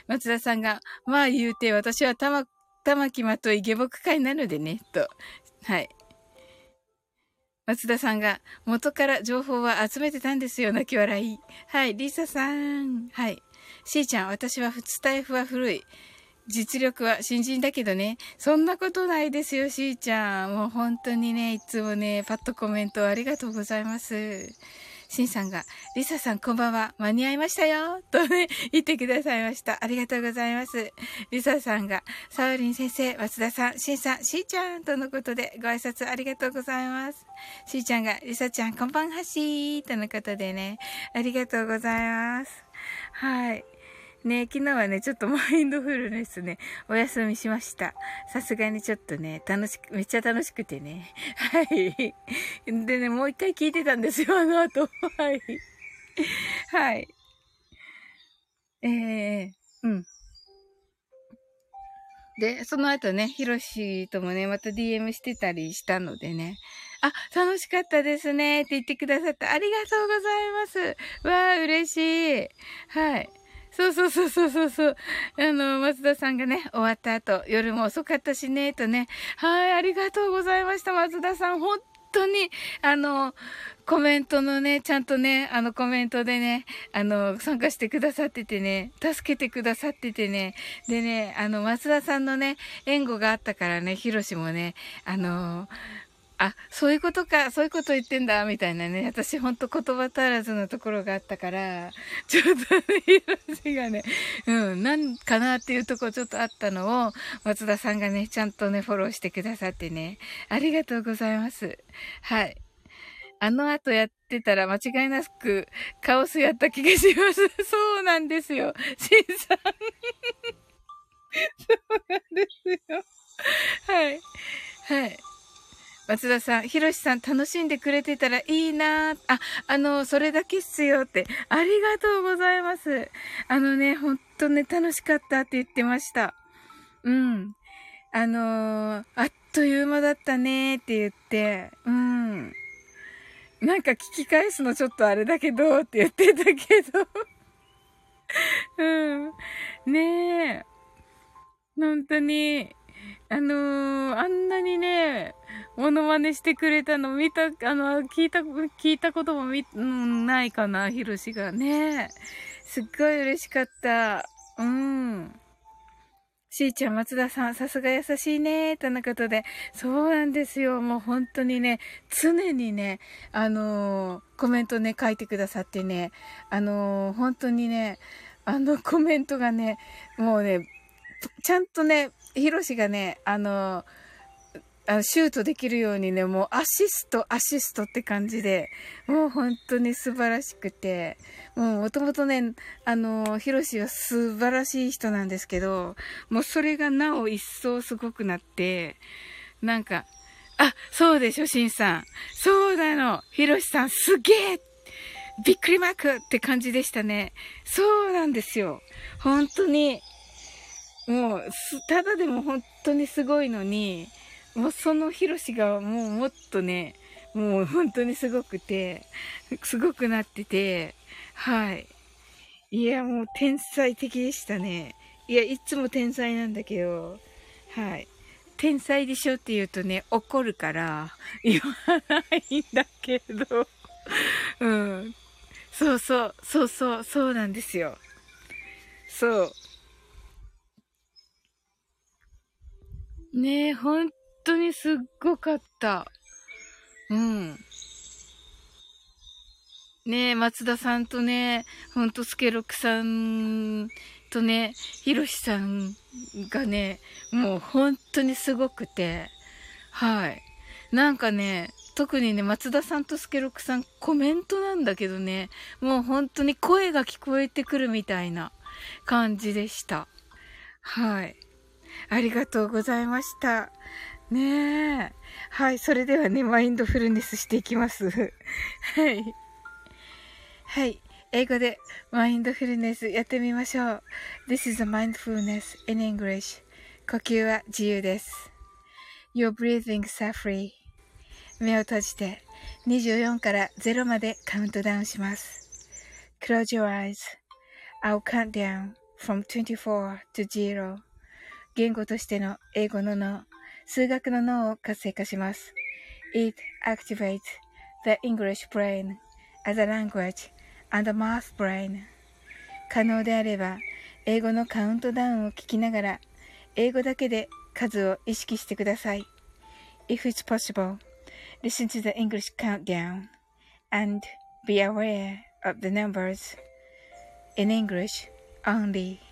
Speaker 1: 松田さんが、まあ言うて、私は玉、玉木まとい下僕会なのでね、と。はい。松田さんが、元から情報は集めてたんですよ、泣き笑い。はい、リサさん。はい。しーちゃん、私はスタイフは古い。実力は新人だけどね。そんなことないですよ、しーちゃん。もう本当にね、いつもね、パッとコメントありがとうございます。シンさんが、リサさんこんばんは、間に合いましたよとね、言ってくださいました。ありがとうございます。リサさんが、サウリン先生、松田さん、シンさん、シーちゃんとのことでご挨拶ありがとうございます。シーちゃんが、リサちゃん、こんばんはしーとのことでね、ありがとうございます。はい。ね、昨日はね、ちょっとマインドフルネスね、お休みしました。さすがにちょっとね、楽しく、めっちゃ楽しくてね。[laughs] はい。でね、もう一回聞いてたんですよ、あの後。はい。はい。えー、うん。で、その後ね、ヒロシともね、また DM してたりしたのでね。あ、楽しかったですねって言ってくださった。ありがとうございます。わあ、嬉しい。はい。そうそうそうそうそうそう。あの、松田さんがね、終わった後、夜も遅かったしね、とね。はい、ありがとうございました、松田さん。本当に、あの、コメントのね、ちゃんとね、あのコメントでね、あの、参加してくださっててね、助けてくださっててね、でね、あの、松田さんのね、援護があったからね、ヒロシもね、あの、あ、そういうことか、そういうこと言ってんだ、みたいなね。私ほんと言葉足らずのところがあったから、ちょっとね、ヒロシがね、うん、なんかなっていうとこちょっとあったのを、松田さんがね、ちゃんとね、フォローしてくださってね、ありがとうございます。はい。あの後やってたら間違いなくカオスやった気がします。[laughs] そうなんですよ。シンさん。[laughs] そうなんですよ。はい。はい。松田さん、ひろしさん楽しんでくれてたらいいなあ、あの、それだけっすよって。ありがとうございます。あのね、ほんとね、楽しかったって言ってました。うん。あのー、あっという間だったねって言って、うん。なんか聞き返すのちょっとあれだけどって言ってたけど [laughs] うん。ねえ。本当に、あのー、あんなにね、モノマネしてくれたの見た、あの、聞いた、聞いたこともみ、ないかな、ヒロシがね。すっごい嬉しかった。うん。しーちゃん、松田さん、さすが優しいね、とのことで。そうなんですよ。もう本当にね、常にね、あのー、コメントね、書いてくださってね、あのー、本当にね、あのコメントがね、もうね、ちゃんとね、ヒロシがね、あのあの、シュートできるようにね、もうアシスト、アシストって感じで、もう本当に素晴らしくて、もうもともとね、あの、ヒロシは素晴らしい人なんですけど、もうそれがなお一層すごくなって、なんか、あ、そうでしょ、シンさん。そうなの。ヒロシさん、すげえびっくりマークって感じでしたね。そうなんですよ。本当に、もう、ただでも本当にすごいのに、もうそのヒロシがもうもっとね、もう本当にすごくて、すごくなってて、はい。いや、もう天才的でしたね。いや、いつも天才なんだけど、はい。天才でしょって言うとね、怒るから、言わないんだけど、うん。そうそう、そうそう、そうなんですよ。そう。ねえ、ほん当にすっごかった。うん。ねえ、松田さんとね、ほんとスケロクさんとね、ひろしさんがね、もう本当にすごくて、はい。なんかね、特にね、松田さんとスケロクさんコメントなんだけどね、もう本当に声が聞こえてくるみたいな感じでした。はい。ありがとうございました。ねえ。はい。それではね、マインドフルネスしていきます。[laughs] はい。はい。英語でマインドフルネスやってみましょう。This is a mindfulness in English. 呼吸は自由です。Your breathing are free. 目を閉じて24から0までカウントダウンします。Close your eyes.I'll count down from 24 to 0. 言語としての英語の脳、数学の脳を活性化します。It activates the English brain as a language and a math brain. 可能であれば、英語のカウントダウンを聞きながら、英語だけで数を意識してください。If it's possible, listen to the English countdown and be aware of the numbers in English only.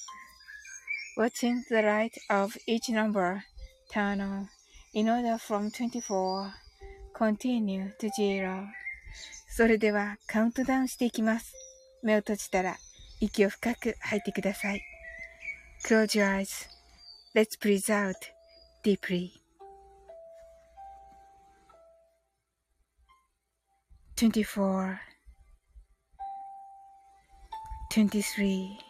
Speaker 1: watching the light of each number turn on in order from 24 continue to zero それではカウントダウンしていきます。目を閉じたら息を深く吐いてください。Close your eyes.Let's breathe out deeply. 24 23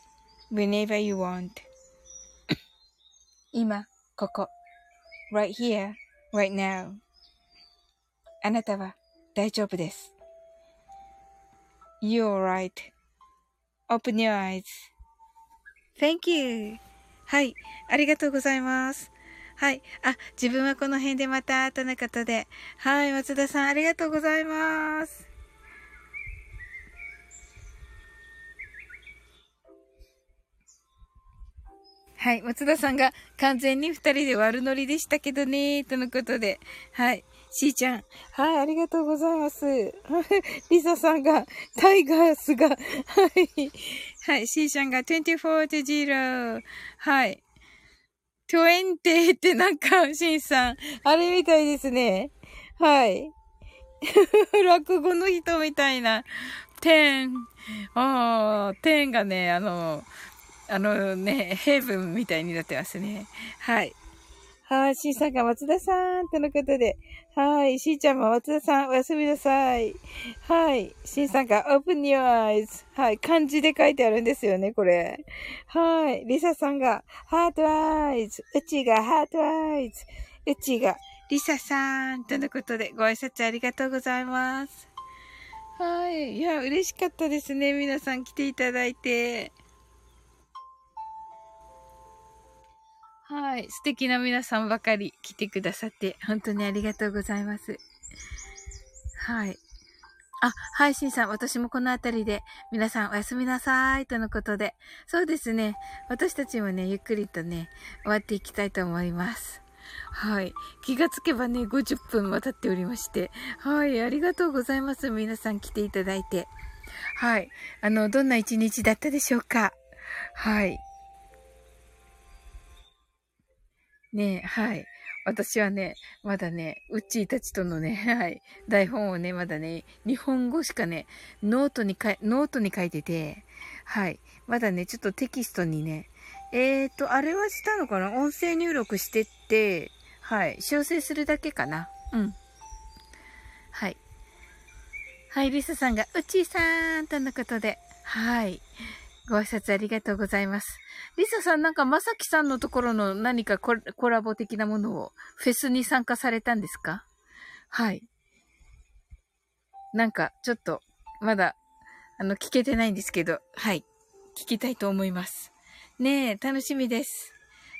Speaker 1: whenever you want. 今、ここ。right here, right now. あなたは大丈夫です。You're right.Open your eyes.Thank you. はい。ありがとうございます。はい。あ、自分はこの辺でまた、とのことで。はい。松田さん、ありがとうございます。はい。松田さんが完全に二人で悪ノリでしたけどね、とのことで。はい。しーちゃん。はい、ありがとうございます。[laughs] リサさんが、タイガースが、はい。はい、しーちゃんが24 to 0。はい。20ってなんか、しんさん、あれみたいですね。はい。[laughs] 落語の人みたいな。10。ああ、10がね、あの、あのね、ヘイブンみたいになってますね。はい。はい、しーさんが松田さんとのことで。はい、しーちゃんも松田さんおやすみなさい。はい、しーさんが open your eyes。はい、漢字で書いてあるんですよね、これ。はい、りささんが heart eyes。うちが heart eyes。うちがりささんとのことでご挨拶ありがとうございます。はい。いや、嬉しかったですね。皆さん来ていただいて。はい。素敵な皆さんばかり来てくださって、本当にありがとうございます。はい。あ、はい、しんさん、私もこの辺りで、皆さんおやすみなさい、とのことで。そうですね。私たちもね、ゆっくりとね、終わっていきたいと思います。はい。気がつけばね、50分は経っておりまして。はい。ありがとうございます。皆さん来ていただいて。はい。あの、どんな一日だったでしょうかはい。ねえ、はい。私はね、まだね、うっちーたちとのね、[laughs] はい、台本をね、まだね、日本語しかね、ノートにかい、ノートに書いてて、はい。まだね、ちょっとテキストにね、えーと、あれはしたのかな？音声入力してって、はい、修正するだけかな？うん。はい。はい、リサさんが、うっちーさんとのことで、はい。ご挨拶ありがとうございます。リサさんなんかまさきさんのところの何かコラボ的なものをフェスに参加されたんですか？はい。なんかちょっとまだあの聞けてないんですけど、はい。聞きたいと思います。ねえ、楽しみです。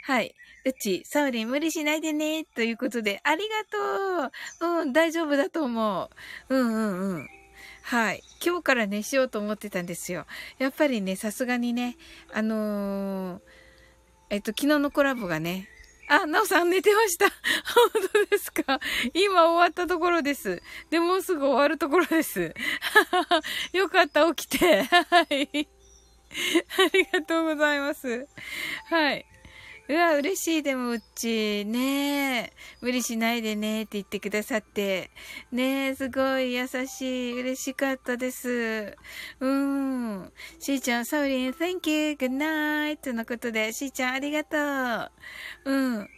Speaker 1: はい。うち、サウリン無理しないでね、ということで、ありがとううん、大丈夫だと思う。うんうんうん。はい。今日からね、しようと思ってたんですよ。やっぱりね、さすがにね、あのー、えっと、昨日のコラボがね、あ、なおさん寝てました。[laughs] 本当ですか？今終わったところです。で、もうすぐ終わるところです。[laughs] よかった、起きて。[laughs] はい。ありがとうございます。はい。うわ、嬉しい、でも、うっち。ねえ。無理しないでねって言ってくださって。ねえ、すごい優しい。嬉しかったです。うん。しーちゃん、サウリン、thank you, good night. とのことで、しーちゃん、ありがとう。うん。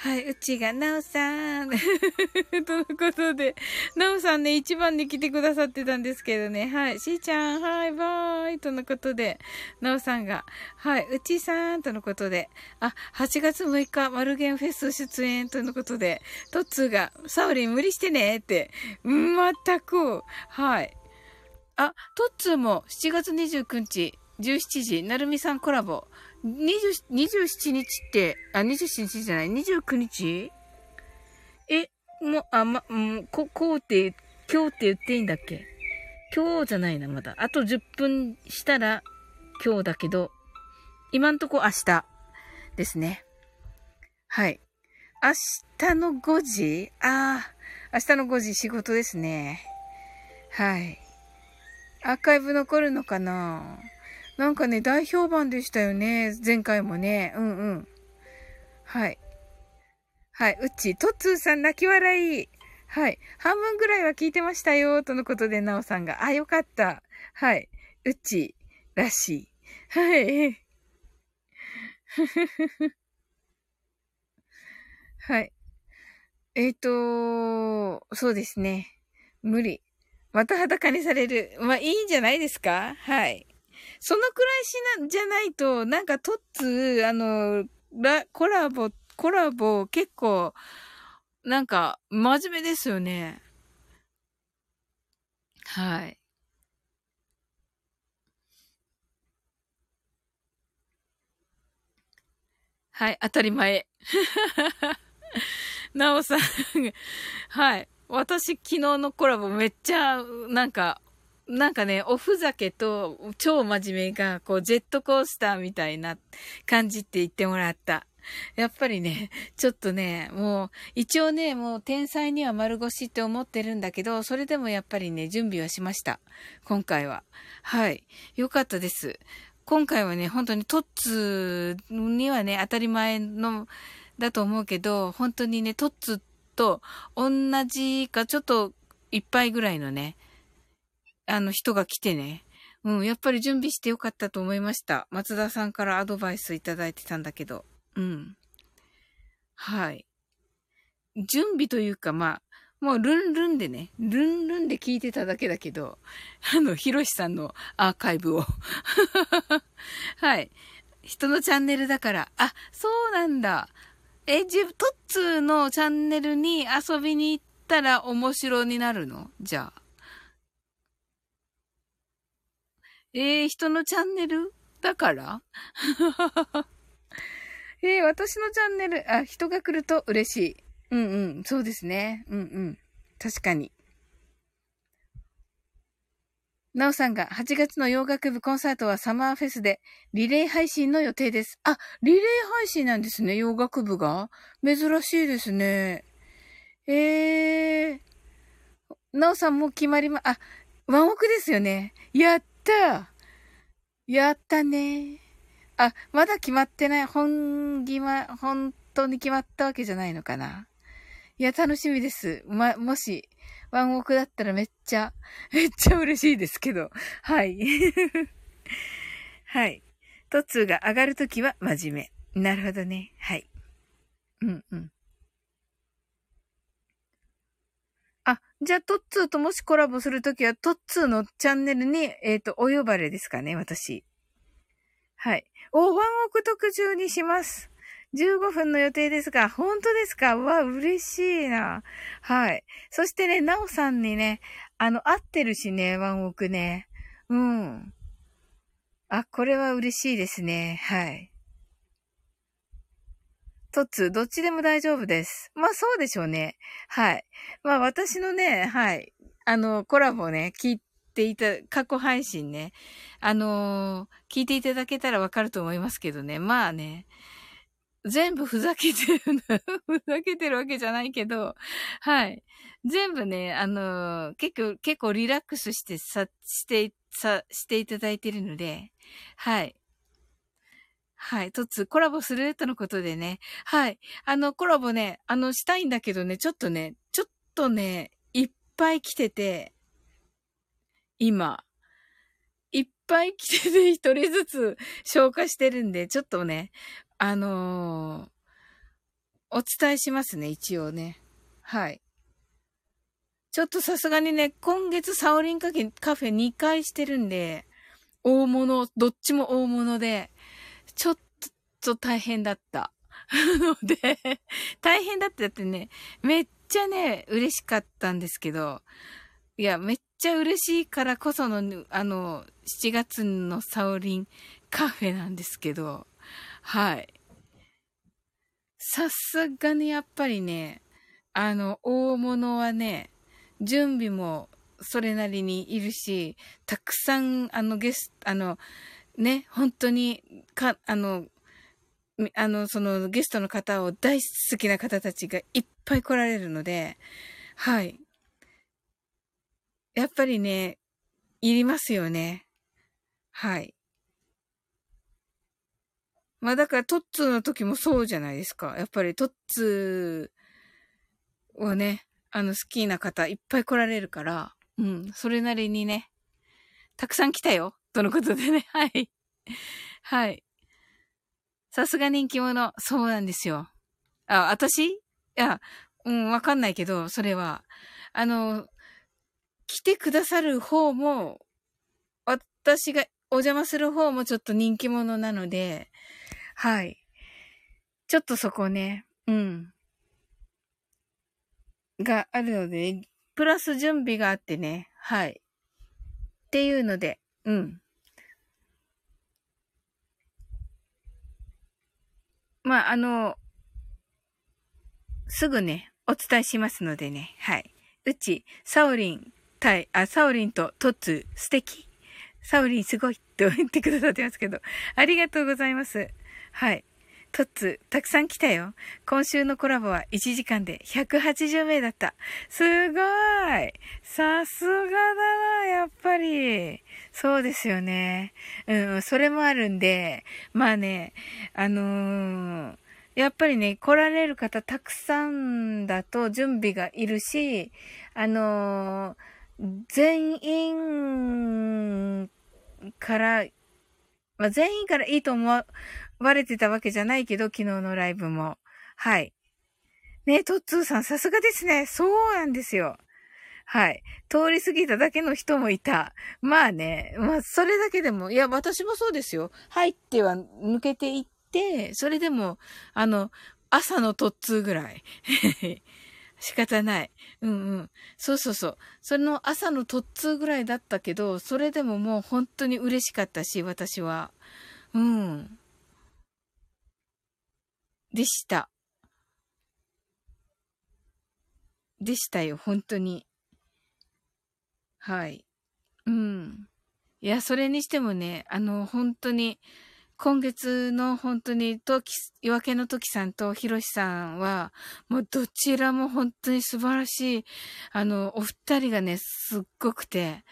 Speaker 1: はい、うちが、なおさん。[laughs] とのことで、なおさんね、一番に来てくださってたんですけどね。はい、しーちゃん、はい、バーイ。とのことで、なおさんが、はい、うちさん。とのことで、あ、8月6日、マルゲンフェス出演。とのことで、トッツーが、サウリン無理してね。って、まったく、はい。あ、トッツーも7月29日、17時、なるみさんコラボ。20 27日って、あ、27日じゃない ?29 日？え、もう、あ、ま、うん、こ、こうって、今日って言っていいんだっけ？今日じゃないな、まだ。あと10分したら今日だけど、今んとこ明日ですね。はい。明日の5時？ああ、明日の5時仕事ですね。はい。アーカイブ残るのかな？なんかね、大評判でしたよね。前回もね。うんうん。はい。はい。うち、とつーさん泣き笑い。はい。半分ぐらいは聞いてましたよ。とのことで、なおさんが。あ、よかった。はい。うち、らしい。はい。[laughs] はい。えっ、ー、と、そうですね。無理。また裸にされる。まあ、いいんじゃないですか？はい。そのくらいしな、じゃないと、なんかトッツあの、ラ、コラボ、コラボ結構、なんか、真面目ですよね。はい。はい、当たり前。[laughs] なおさんはい。私、昨日のコラボめっちゃ、なんか、なんかね、おふざけと超真面目が、こう、ジェットコースターみたいな感じって言ってもらった。やっぱりね、ちょっとね、もう、一応ね、もう天才には丸腰って思ってるんだけど、それでもやっぱりね、準備はしました。今回は。はい。よかったです。今回はね、本当にトッツにはね、当たり前の、だと思うけど、本当にね、トッツと同じか、ちょっといっぱいぐらいのね、あの人が来てね。うん、やっぱり準備してよかったと思いました。松田さんからアドバイスいただいてたんだけど。うん。はい。準備というか、まあ、もうルンルンでね、ルンルンで聞いてただけだけど、[laughs] あの、ヒロシさんのアーカイブを。[laughs] はい。人のチャンネルだから。あ、そうなんだ。え、じ、トッツーのチャンネルに遊びに行ったら面白になるの？じゃあ。えー、人のチャンネル？だから？[laughs] えー、私のチャンネル、あ、人が来ると嬉しい。うんうん、そうですね。うんうん。確かに。なおさんが8月の洋楽部コンサートはサマーフェスでリレー配信の予定です。あ、リレー配信なんですね、洋楽部が。珍しいですね。えー。なおさんも決まりま、あ、ワンオクですよね。やったやったねあ、まだ決まってない。本気は、本当に決まったわけじゃないのかな。いや、楽しみです。ま、もし、ワンオクだったらめっちゃ、めっちゃ嬉しいですけど。はい。はい。トッツーが上がるときは真面目。なるほどね。はい。うんうん。あ、じゃあ、トッツーともしコラボするときは、トッツーのチャンネルに、えっ、ー、と、お呼ばれですかね、私。はい。お、ワンオク特注にします。15分の予定ですが、本当ですか？わ、嬉しいな。はい。そしてね、なおさんにね、あの、合ってるしね、ワンオクね。うん。あ、これは嬉しいですね。はい。トツ、どっちでも大丈夫です。まあそうでしょうね。はい。まあ私のね、はい。あの、コラボね、聞いていた、過去配信ね。あのー、聞いていただけたらわかると思いますけどね。まあね。全部ふざけてる [laughs] ふざけてるわけじゃないけど、はい。全部ね、あのー、結構、結構リラックスしてさ、して、さ、していただいてるので、はい。はい。とつ、コラボするとのことでね。はい。あの、コラボね、あの、したいんだけどね、ちょっとね、ちょっとね、いっぱい来てて、今。いっぱい来てて、一人ずつ消化してるんで、ちょっとね、あのー、お伝えしますね、一応ね。はい。ちょっとさすがにね、今月サオリンカフェカフェ2回してるんで、大物、どっちも大物で、ちょっと大変だった。[laughs] ので、大変だってだってね、めっちゃね、嬉しかったんですけど、いや、めっちゃ嬉しいからこその、あの、7月のサオリンカフェなんですけど、はい。さすがにやっぱりね、あの、大物はね、準備もそれなりにいるし、たくさん、あの、ゲスト、あの、ね、本当に、か、あの、あの、そのゲストの方を大好きな方たちがいっぱい来られるので、はい。やっぱりね、いりますよね。はい。まあだからトッツーの時もそうじゃないですか。やっぱりトッツーをね、あの好きな方いっぱい来られるから、うん、それなりにね、たくさん来たよ。とのことでね、はい。はい。さすが人気者。そうなんですよ。あ、私？いや、うん、わかんないけど、それは。あの、来てくださる方も、私がお邪魔する方もちょっと人気者なので、はい。ちょっとそこね、うん。があるので、プラス準備があってね、はい。っていうので、うん。まあ、あの、すぐね、お伝えしますのでね、はい。うち、サオリン対、あ、サオリンとトッツ素敵。サオリンすごいって言ってくださってますけど、ありがとうございます。はい。トッツ、たくさん来たよ。今週のコラボは1時間で180名だった。すごいさすがだな、やっぱり。そうですよね。うん、それもあるんで、まあね、あのー、やっぱりね、来られる方たくさんだと準備がいるし、あのー、全員から、まあ、全員からいいと思われてたわけじゃないけど、昨日のライブも。はい。ねえ、トッツーさん、さすがですね。そうなんですよ。はい。通り過ぎただけの人もいた。まあね、まあ、それだけでも、いや、私もそうですよ。入っては抜けていって、それでも、あの、朝の突通ぐらい。[laughs] 仕方ない。うんうん。そうそうそう。その朝の突通ぐらいだったけど、それでももう本当に嬉しかったし、私は。うん。でした。でしたよ、本当に。はい。うん。いや、それにしてもね、あの、本当に、今月の本当に、とき、夜明けの時さんとひろしさんは、もうどちらも本当に素晴らしい、あの、お二人がね、すっごくて、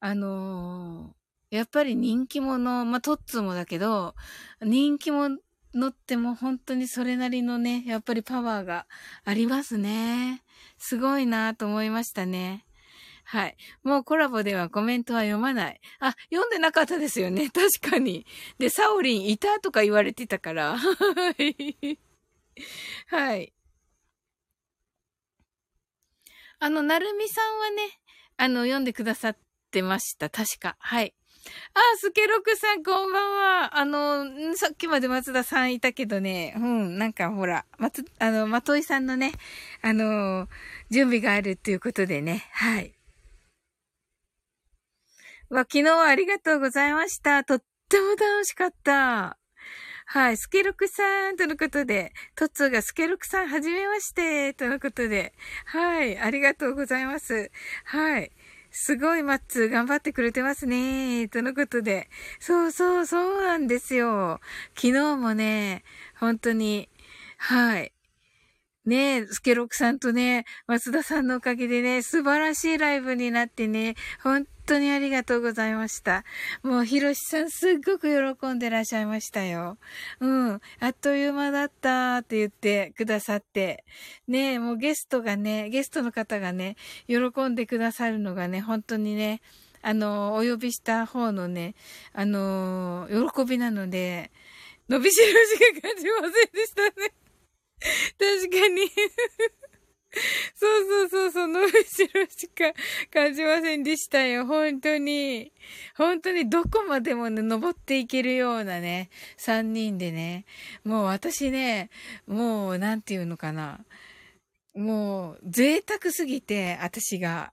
Speaker 1: あのやっぱり人気者、まあ、トッツーもだけど、人気者乗っても本当にそれなりのね、やっぱりパワーがありますね。すごいなと思いましたね。はい。もうコラボではコメントは読まない。あ、読んでなかったですよね。[laughs] 確かに。で、サオリンいたとか言われてたから。[laughs] はい。あの、なるみさんはね、あの、読んでくださってました。確か。はい。あ、スケロクさん、こんばんは。あの、さっきまで松田さんいたけどね、うん、なんかほら、松、あの、まといさんのね、あの、準備があるっていうことでね、はい。わ、昨日はありがとうございました。とっても楽しかった。はい。スケロクさんとのことで、トッツーがスケロクさんはじめまして、とのことで。はい。ありがとうございます。はい。すごいマッツー頑張ってくれてますね。とのことで。そうそうそうなんですよ。昨日もね、本当に、はい。ねえ、スケロクさんとね、松田さんのおかげでね、素晴らしいライブになってね、本当にありがとうございました。もう、ひろしさんすっごく喜んでらっしゃいましたよ。うん。あっという間だったって言ってくださって。ねえ、もうゲストがね、ゲストの方がね、喜んでくださるのがね、本当にね、あの、お呼びした方のね、あの、喜びなので、伸びしろしか感じませんでしたね。[laughs] 確かに [laughs] そうそうそう、その後ろしか感じませんでしたよ。本当に。本当にどこまでもね、登っていけるようなね、三人でね。もう私ね、もう、なんていうのかな。もう、贅沢すぎて、私が。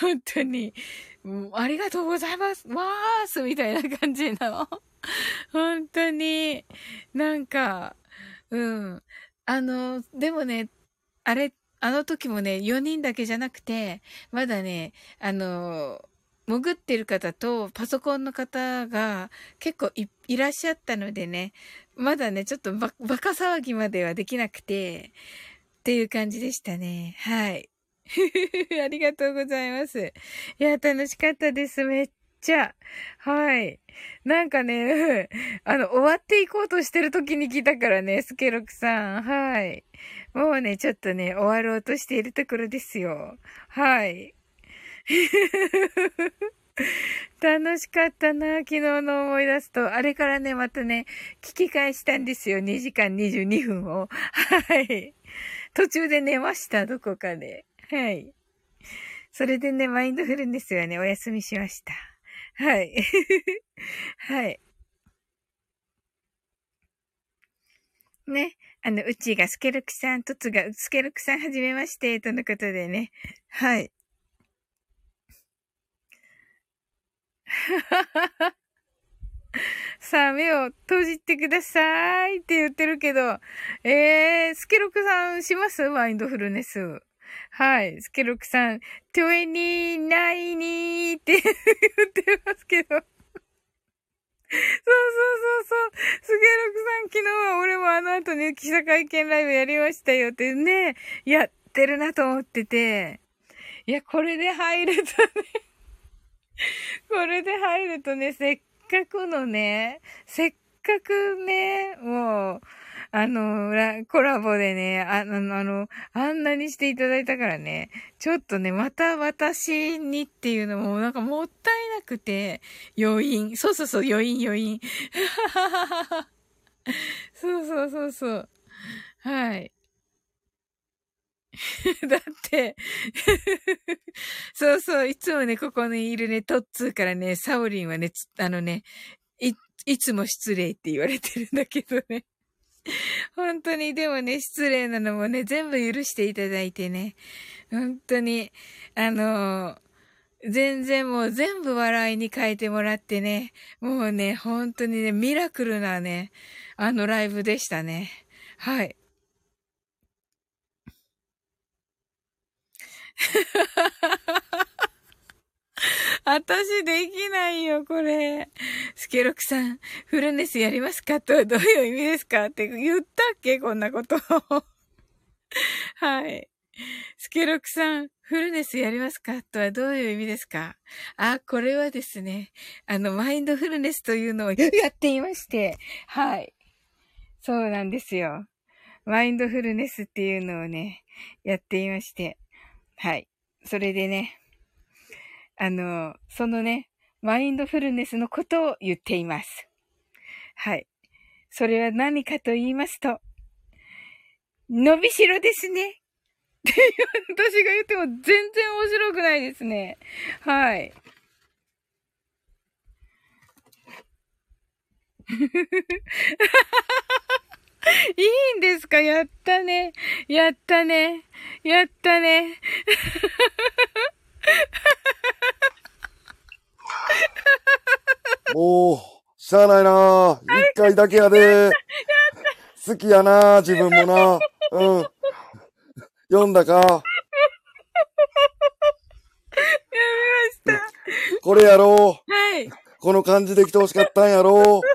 Speaker 1: 本当に、ありがとうございます。わーすみたいな感じなの。本当に、なんか、うん。あの、でもね、あれ、あの時もね、4人だけじゃなくて、まだね、あの、潜ってる方とパソコンの方が結構いらっしゃったのでね、まだね、ちょっとババカ騒ぎまではできなくて、っていう感じでしたね。はい。[laughs] ありがとうございます。いや、楽しかったです。めっちゃ。はい。なんかね、[laughs] あの、終わっていこうとしてる時に来たからね、スケロクさん。はい。もうね、ちょっとね、終わろうとしているところですよ。はい。[laughs] 楽しかったな、昨日の思い出すと。あれからね、またね、聞き返したんですよ。2時間22分を。はい。途中で寝ました、どこかで。はい。それでね、マインドフルネスはね、お休みしました。はい。[laughs] はい。ね。あの、うちがスケルクさん、トツがスケルクさんはじめまして、とのことでね。はい。さあ、目を閉じてくださいって言ってるけど、えー、スケロクさんします？マインドフルネス。はい。スケロクさん、トゥエニーナイニーって [laughs] 言ってますけど。そうそうそうそう。スケロクさん、昨日は俺もあの後に記者会見ライブやりましたよってね、やってるなと思ってて。いや、これで入るとね [laughs] これで入るとね、せっかくのね、せっかくね、もう、あの、コラボでね、あの、あの、あんなにしていただいたからね、ちょっとね、また私にっていうのもなんかもったいなくて、余韻。そうそうそう、余韻余韻。[laughs] そうそうそうそう。はい。[laughs] だって [laughs] そうそう、いつもね、ここにいるね、トッツーからね、サオリンはね、あのね、い、いつも失礼って言われてるんだけどね。[laughs] 本当に、でもね、失礼なのもね、全部許していただいてね、本当に、あの全然もう全部笑いに変えてもらってね、もうね、本当にね、ミラクルなね、あのライブでしたね。はい。[laughs] [laughs] 私できないよ、これ。スケロクさん、フルネスやりますかとどういう意味ですかって言ったっけこんなこと。[laughs] はい。スケロクさん、フルネスやりますかとはどういう意味ですか？あ、これはですね、あの、マインドフルネスというのを [laughs] やっていまして、はい。そうなんですよ。マインドフルネスっていうのをね、やっていまして、はい。それでね、あの、そのね、マインドフルネスのことを言っています。はい。それは何かと言いますと、伸びしろですね。って私が言っても全然面白くないですね。はい。いいんですか？やったね。やったね。やったね。[laughs]
Speaker 2: もう、しゃあないな一回だけやで。好きやな自分もな。うん。読んだか？や
Speaker 1: めました。
Speaker 2: これやろ
Speaker 1: う。はい。
Speaker 2: この感じで来てほしかったんやろう。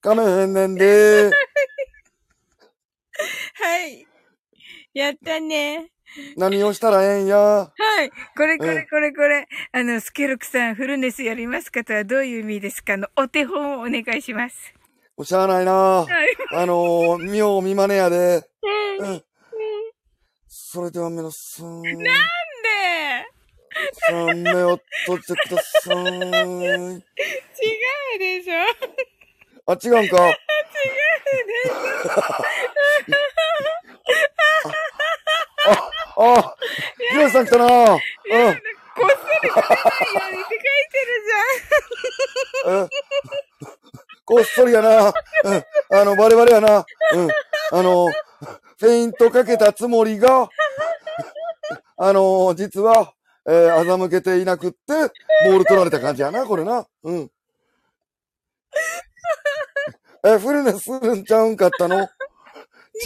Speaker 2: かめへんねんで。
Speaker 1: はい。やったね。
Speaker 2: 何をしたらええんや？
Speaker 1: はい。これこれこれこれ。あの、スケロクさん、フルネスやりますかとはどういう意味ですか？の、お手本をお願いします。
Speaker 2: おしゃあないな、はい、あのー、見よう見まねやで。うん。それでは皆さん。なんで？
Speaker 1: さ
Speaker 2: あ、目を閉じてください。違
Speaker 1: うでしょ
Speaker 2: あ、違うんか？[laughs] 違うでしょ [laughs] あ、あ、ひろさん来たなうん。こっそ
Speaker 1: り来ないようにって書いてるじゃん。うん。
Speaker 2: こっそりやな。うん。あの、バレバレやな。うん。あの、フェイントかけたつもりが、あのー、実は、えー、欺けていなくって、ボール取られた感じやな、これな。うん。え、フルネスするんちゃうんかったの？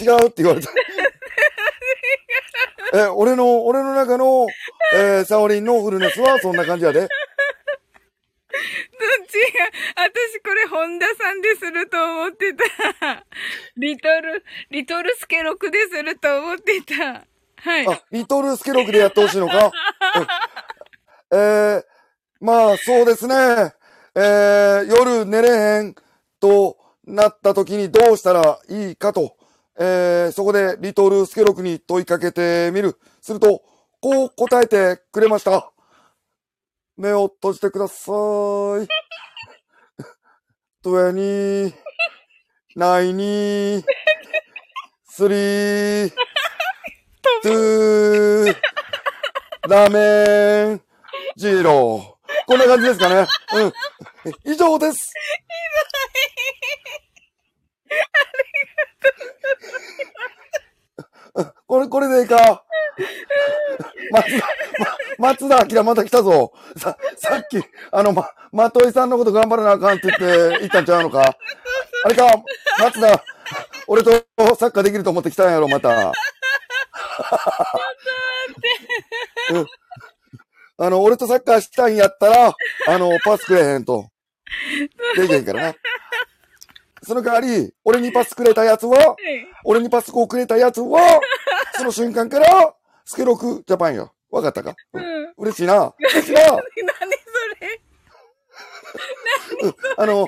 Speaker 2: 違うって言われた。[laughs] え、俺の、俺の中の、えー、サオリンのフルネスはそんな感じやで。
Speaker 1: どっち？が、私これ本田さんですると思ってた。リトル、リトルスケロクですると思ってた。はい。
Speaker 2: あ、リトルスケロクでやってほしいのか、うん、えー、まあそうですね。えー、夜寝れへんとなった時にどうしたらいいかと、えー、そこでリトルスケロクに問いかけてみる。すると、こう答えてくれました。目を閉じてください。20、90、3、2、ラーメン、ジーロー。こんな感じですかね。うん。以上です。[laughs] これ、これでいいか？[laughs] 松田、ま、松田明また来たぞ。さ、さっき、あの、ま、まといさんのこと頑張らなあかんって言って言ったんちゃうのか？あれか、松田、俺とサッカーできると思って来たんやろ、また。うん。あの、俺とサッカーしたんやったら、あの、パスくれへんと。[laughs] できへんからな。その代わり、俺にパスくれたやつは、俺にパスをくれたやつは、[laughs] その瞬間から、スケロクジャパンよ。わかったか、うん、嬉しいな。嬉しいな。何それ？うん、あの、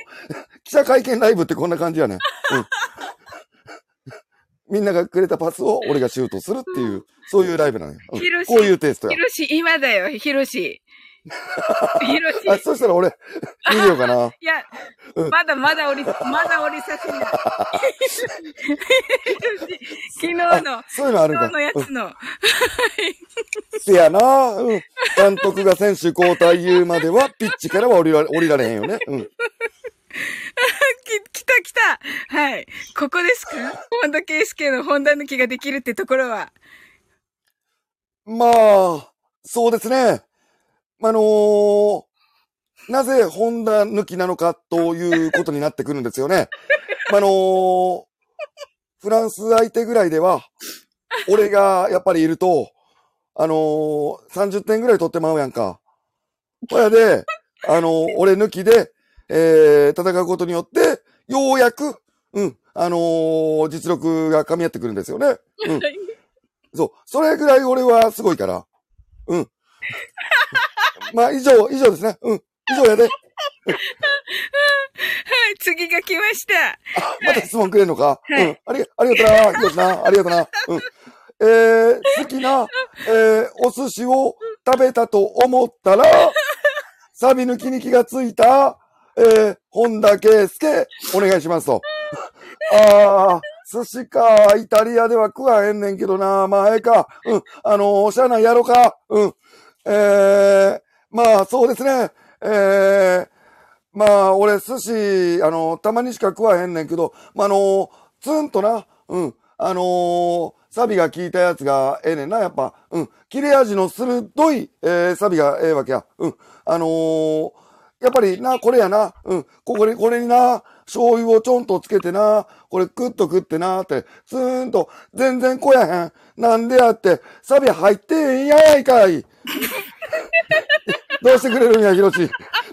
Speaker 2: 記者会見ライブってこんな感じやねん。うん。[laughs] みんながくれたパスを俺がシュートするっていう、そういうライブなのよ。うん、こういうテストや。
Speaker 1: ひろし、今だよ、ひろし。
Speaker 2: ひろし。あ、そしたら俺、見るよかな。
Speaker 1: いや、うん、まだまだ降り、まだ降りさせない。[laughs] 昨日の、
Speaker 2: そういうのあるんか。
Speaker 1: 今日のや
Speaker 2: うん
Speaker 1: つの。
Speaker 2: せやな。うん。監督が選手交代言うまでは、[laughs] ピッチからは降りら降りられへんよね。うん。[laughs]
Speaker 1: き、来た来たはい。ここですか？本田圭佑の本田抜きができるってところは。
Speaker 2: まあ、そうですね。あのーなぜホンダ抜きなのかということになってくるんですよね。[laughs] あのーフランス相手ぐらいでは、俺がやっぱりいると、あのー30点ぐらい取ってまうやんか。ほやで、あのー俺抜きで、えー戦うことによって、ようやく、うん、あのー実力が噛み合ってくるんですよね。うん。そう。それぐらい俺はすごいから。うん。[laughs] まあ、以上、以上ですね。うん。以上やで。
Speaker 1: はい、次が来ました。
Speaker 2: あ、また質問くれんのか、
Speaker 1: はい
Speaker 2: うん。ありが、ありがとな。な。ありがとな。うん。えー、好きな、えー、お寿司を食べたと思ったら、サビ抜きに気がついた、えー、本田圭介、お願いしますと。あー、寿司か、イタリアでは食わへんねんけどな。まあ、ええか。うん。あのー、しゃあないやろか。うん。えー、まあ、そうですね。えー、まあ、俺、寿司、あの、たまにしか食わへんねんけど、まあ、あの、ツンとな、うん、あのーサビが効いたやつがええねんな、やっぱ。うん、切れ味の鋭い、えーサビがええわけや。うん、あのーやっぱりな、これやな、うん、ここに、これにな、醤油をちょんとつけてな、これクッと食ってな、って、ツーンと、全然こやへん。なんでやって、サビ入ってんやないかい。[laughs] どうしてくれるんや、ヒロシ？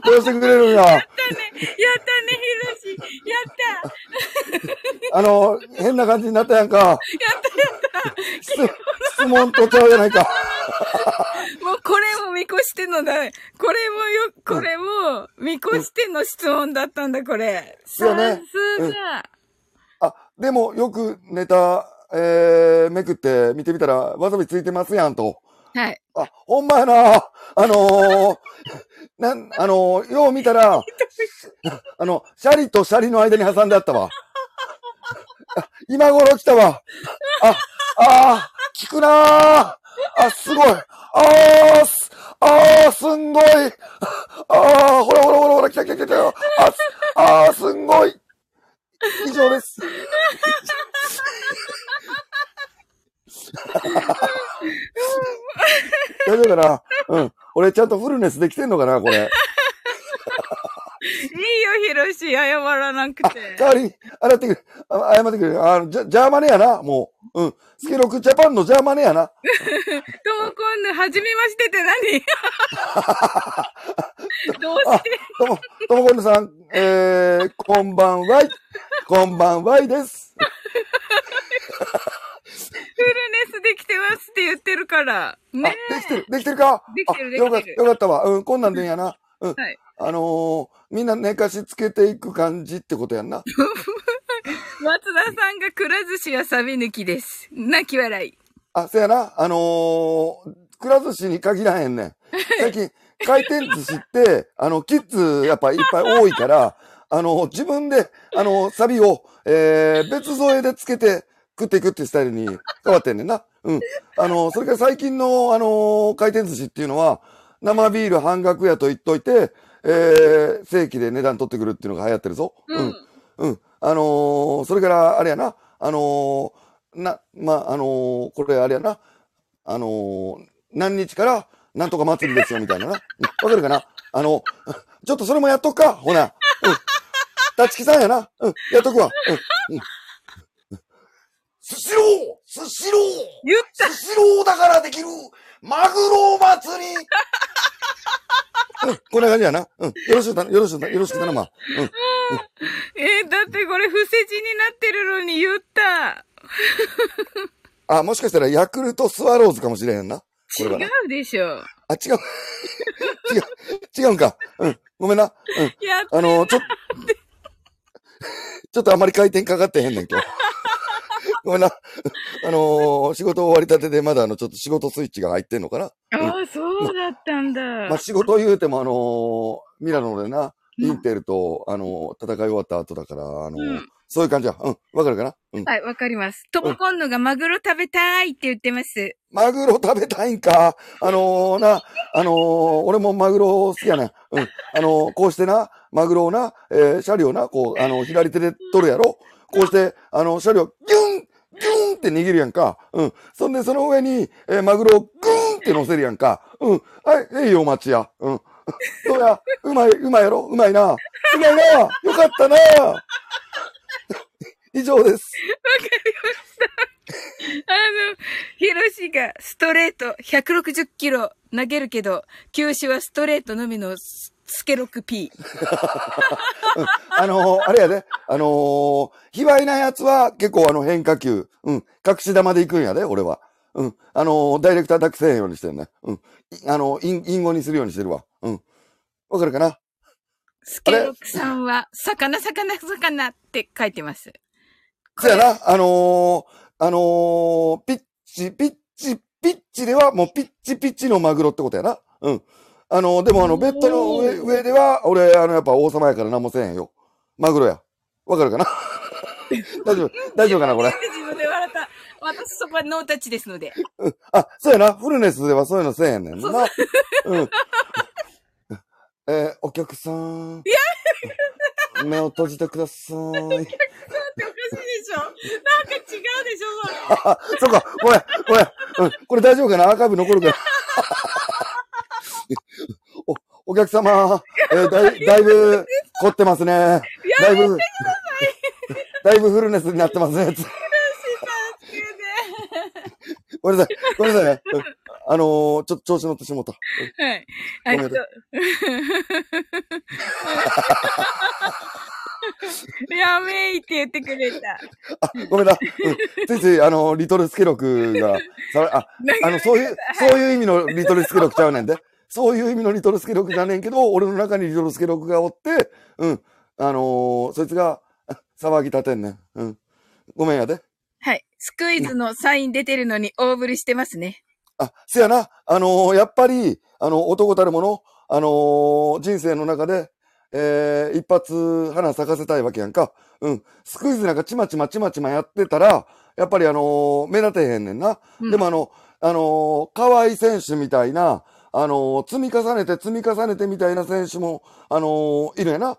Speaker 2: どうしてくれるんや？
Speaker 1: やったね、ひろし。やった。[laughs]
Speaker 2: あの、変な感じになったやんか。
Speaker 1: やったやった。
Speaker 2: 質質問とちゃうやないか。[laughs]
Speaker 1: もうこれも見越してのだ。これもよ、これも見越しての質問だったんだ、これ。
Speaker 2: そうね
Speaker 1: さすが。
Speaker 2: あ、でもよくネタ、えー、めくって見てみたら、わさびついてますやんと。
Speaker 1: はい。
Speaker 2: あ、ほんまやな。あのー、[laughs] なん、あのー、よう見たら、[laughs] あの、シャリとシャリの間に挟んであったわ。[laughs] 今頃来たわ。あ、あー、効くなー。あ、すごい。あー、す、あー、すんごい。あー、ほらほらほらほら、来た来た来た来た。あ、す、あー、すんごい。以上です。大丈夫かなうん。俺ちゃん。とフルネスできてん。のかなこれ。
Speaker 1: いいよ、ひろし。謝らなくて。
Speaker 2: 代わりに、洗ってくれ。謝ってくれ。あの、ジャーマネやな。もう。うん。スケロクジャパンのジャーマネやな。
Speaker 1: ともこん。ぬ、はじめましてって何どうして
Speaker 2: とも、ともこん。ぬさん、えー、こん。ばん。はい。こん。ばん。はいです。
Speaker 1: フルネスできてますって言ってるから。
Speaker 2: あ、
Speaker 1: ね
Speaker 2: できてる、できてるか？
Speaker 1: できてる
Speaker 2: あよかっ
Speaker 1: できてる
Speaker 2: た、よかったわ。うん、こんなんでんやな。うん。
Speaker 1: はい
Speaker 2: あのー、みんな寝かしつけていく感じってことやんな。[laughs]
Speaker 1: 松田さんがくら寿司はサビ抜きです。泣き笑い。
Speaker 2: あ、せやな。あのー、くら寿司に限らへんねん。最近、回転寿司って、[laughs] あの、キッズやっぱいっぱい多いから、あの、自分で、あの、サビを、えー、別添えでつけて食っていくっていうスタイルに [laughs] 変わってんねんな。うん。あの、それから最近の、あの、回転寿司っていうのは、生ビール半額やと言っといて、えー、正規で値段取ってくるっていうのが流行ってるぞ。
Speaker 1: うん。
Speaker 2: うん。あのーそれから、あれやな、あのーな、まあ、あのーこれあれやな、あのー何日から、なんとか祭りですよ、みたいなな。うんわかるかな？あの、ちょっとそれもやっとくか、ほな。うん。立木さんやな。うん、やっとくわ。うん。うん。スシロースシロー
Speaker 1: 言った
Speaker 2: スシローだからできるマグロ祭り [laughs] うん、こんな感じやな。うん。よろしくた、よろしくた、よろしく頼むわ。うん。[laughs]
Speaker 1: えーだってこれ不世辞になってるのに言った。[laughs]
Speaker 2: あ、もしかしたらヤクルトスワローズかもしれへんな。こ
Speaker 1: 違
Speaker 2: れはな。
Speaker 1: うでしょ。
Speaker 2: あ、違う。違う。違うんか。うん。ごめんな。うん。あのちょっと、ちょっとあまり回転かかってへんねん、今日。ごめんな。あのー仕事終わりたてでまだあの、ちょっと仕事スイッチが入ってんのかな？
Speaker 1: ああ、そうだったんだ。[laughs]
Speaker 2: まあ、仕事言うてもあのーミラノでな、インテルと、あのー戦い終わった後だから、あのー
Speaker 1: うん
Speaker 2: そういう感じや。うん。わかるかな？うん。
Speaker 1: はい、わかります。ともこんのがマグロ食べたいって言ってます。
Speaker 2: マグロ食べたいんか？あのーな、あのー俺もマグロ好きやねん。うん。あのーこうしてな、マグロをな、えー、シャリをな、こう、あの、左手で取るやろ？こうして、あの、シャリをギュンギュンって握るやんか。うん。そんで、その上に、えーマグロをグーンって乗せるやんか。うん。はい、えいよ、お待ちや。うん。[laughs] どうやうまい、うまいやろ？うまいな。うまいな。よかったな。[laughs] 以上です。
Speaker 1: わかりましたあの、ヒロシがストレート160キロ投げるけど、球種はストレートのみのススケロク P。
Speaker 2: あのーあれやで、あのー、卑猥なやつは結構あの変化球、うん、隠し玉で行くんやで、俺は。うん、あのーダイレクタータックせえへんようにしてるね。うん、いあのー、イン、インゴにするようにしてるわ。うん。わかるかな？
Speaker 1: スケロクさんは、魚、魚、魚って書いてます。
Speaker 2: そやな、あのーあのーピッチ、ピッチ、ピッチではもうピッチピッチのマグロってことやな。うん。あのーでもあの、ベッドの上、上では、俺、あの、やっぱ王様やから何もせえへんよ。マグロや。わかるかな？[laughs] 大丈夫、大丈夫かなこれ？
Speaker 1: 自分で笑った。私そこはノータッチですので。
Speaker 2: あ、そうやな。フルネスではそういうのせえへんねんな。うん。えーお客さん。目を閉じてください。
Speaker 1: っておかしいでしょなんか違うでしょそれ。
Speaker 2: あ、[laughs] そうか。ごめん、ごめん。うん。これ大丈夫かな？アーカイブ残るから。[laughs] お、お客様、えーだ [laughs] い、だいぶ凝ってますね。だいぶ、だいぶフルネスになってますね。つごめんなさい。ごめんなさいね。うんあのー、ちょっと調子乗ってしもうた。
Speaker 1: はい。
Speaker 2: ごめん
Speaker 1: あと、やめいって言ってくれた。
Speaker 2: あ、ごめんな。うん。ついつい、あの、リトルスケロクが、さあ、[laughs] あの、そういう、そういう意味のリトルスケロクちゃうねんで。そういう意味のリトルスケロクじゃねんけど、[laughs] 俺の中にリトルスケロクがおって、うん。あのーそいつが、あ [laughs] 騒ぎ立てんねん。うん。ごめんやで。
Speaker 1: はい。スクイズのサイン出てるのに [laughs] 大振りしてますね。
Speaker 2: あ、せやな。あのーやっぱり、あの、男たるもの、あのー人生の中で、えー、一発花咲かせたいわけやんか。うん。スクイズなんかちまちまちまちまやってたら、やっぱりあのー目立てへんねんな。
Speaker 1: うん
Speaker 2: でもあの、あのー河合選手みたいな、あのー積み重ねて積み重ねてみたいな選手も、あのーいるやな。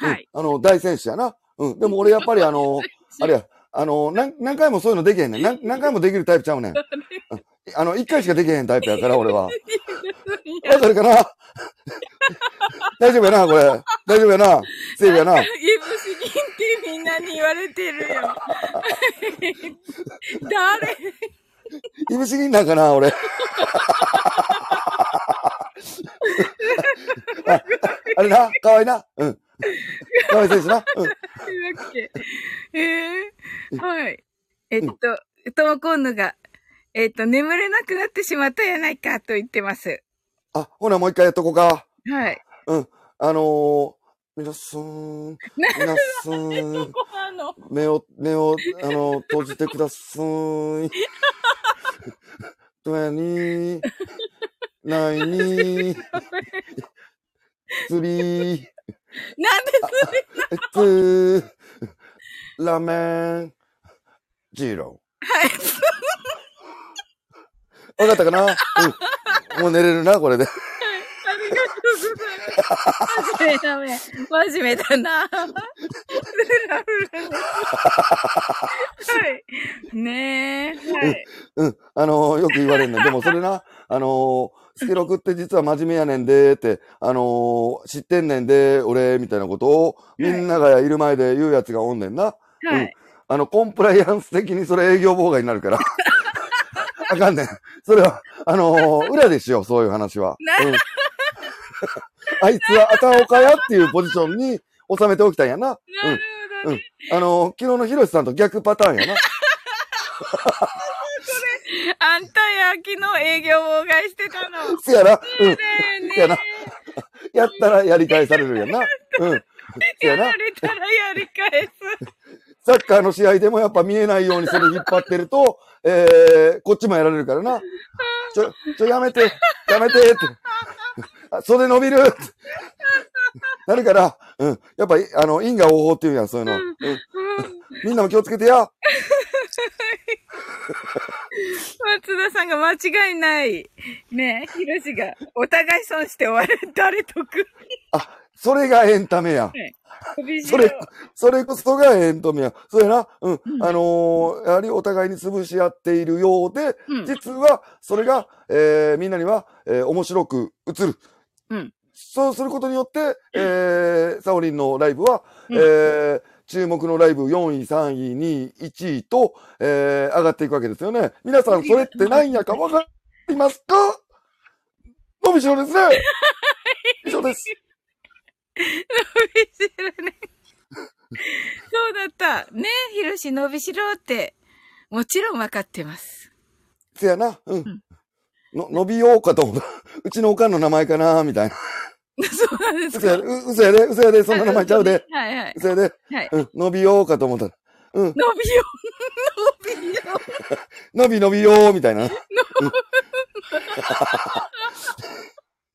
Speaker 2: うん
Speaker 1: はい。
Speaker 2: あの、大選手やな。うん。でも俺やっぱりあのー [laughs] あれや、あのー何、何回もそういうのできへんねん。何何回もできるタイプちゃうねん。[laughs] うんあの、一回しかできへんタイプやから、俺は。[laughs] わかるかな？大丈夫やな、これ。大丈夫やな？セーフやな？
Speaker 1: いぶし銀ってみんなに言われてるよ。誰？
Speaker 2: いぶし銀なんかな、俺。あ [laughs] あれな、かわいいな。うん。かわいい選手な。うん。
Speaker 1: だっけえー、はい。えっと、トモコンヌが、えっと、眠れなくなってしまったやないかと言ってます。
Speaker 2: あ、ほな、もう一回やっとこうか。
Speaker 1: はい。
Speaker 2: うん。あのー、皆さん、皆さん。[laughs] 目を、目を、あの、閉じてください。どやに、[laughs] ないに、釣り、
Speaker 1: なんで
Speaker 2: えつ、ラーメン、ジーロ
Speaker 1: はい。
Speaker 2: ー。わかったかな？うん。もう寝れるな、これで。
Speaker 1: ありがとうございます。真面目だね。真面目だな。フラフラです。はい。ねえ。はい。
Speaker 2: うん。あのーよく言われんねん。でもそれな、あのースケロクって実は真面目やねんで、って、あのー知ってんねんで、俺、みたいなことを、みんながいる前で言うやつがおんねんな。
Speaker 1: はい。
Speaker 2: あの、コンプライアンス的にそれ営業妨害になるから。あかんねん。それは、あのー裏でしよう、そういう話は。
Speaker 1: な
Speaker 2: うん、[laughs] あいつはあたおかやっていうポジションに収めておきたんやな。
Speaker 1: なるほどね。
Speaker 2: あのー昨日のヒロシさんと逆パターンやな。[laughs]
Speaker 1: あんたや、昨日営業妨害してたの。
Speaker 2: せやな。うん。
Speaker 1: だよね。
Speaker 2: やな [laughs] やったらやり返されるやんな。うん。せやな
Speaker 1: やら。れたらやり返す。
Speaker 2: サッカーの試合でもやっぱ見えないようにそれ引っ張ってると、えー、こっちもやられるからな。ちょ、ちょ、やめて、やめてって。あ袖伸びる [laughs] なるから、うん。やっぱり、あの、因果応報っていうやん、そういうの。うん。
Speaker 1: うん
Speaker 2: みんなも気をつけてや。[laughs]
Speaker 1: 松田さんが間違いない。ねえ、ヒロシが、お互い損して終わる。[laughs] 誰得
Speaker 2: それがエンタメや。それ、それこそがエンタメや。そうやな。うん。
Speaker 1: うん
Speaker 2: あのーやはりお互いに潰し合っているようで、
Speaker 1: うん
Speaker 2: 実は、それが、えーみんなには、えー面白く映る。
Speaker 1: うん
Speaker 2: そうすることによって、えーサオリンのライブは、
Speaker 1: うん
Speaker 2: えー注目のライブ4位、3位、2位、1位と、えー上がっていくわけですよね。皆さん、それって何やかわかりますか？伸びしろですね。[laughs] 以上です。
Speaker 1: 伸びしろね。そうだった。ねえ、ヒロシ伸びしろって、もちろん分かってます。
Speaker 2: せやな。うん。
Speaker 1: ん
Speaker 2: の、伸びようかと思った。[laughs] うちのおかんの名前かなみたいな。[laughs]
Speaker 1: そうなんですか？
Speaker 2: 嘘やで、う嘘やで、嘘やで、そんな名前ちゃうで。
Speaker 1: はいはい。
Speaker 2: 嘘やで。
Speaker 1: はい。
Speaker 2: うん、伸びようかと思ったら。うん、
Speaker 1: 伸びよう。伸びよう。
Speaker 2: 伸び伸びよう、みたいな。[laughs]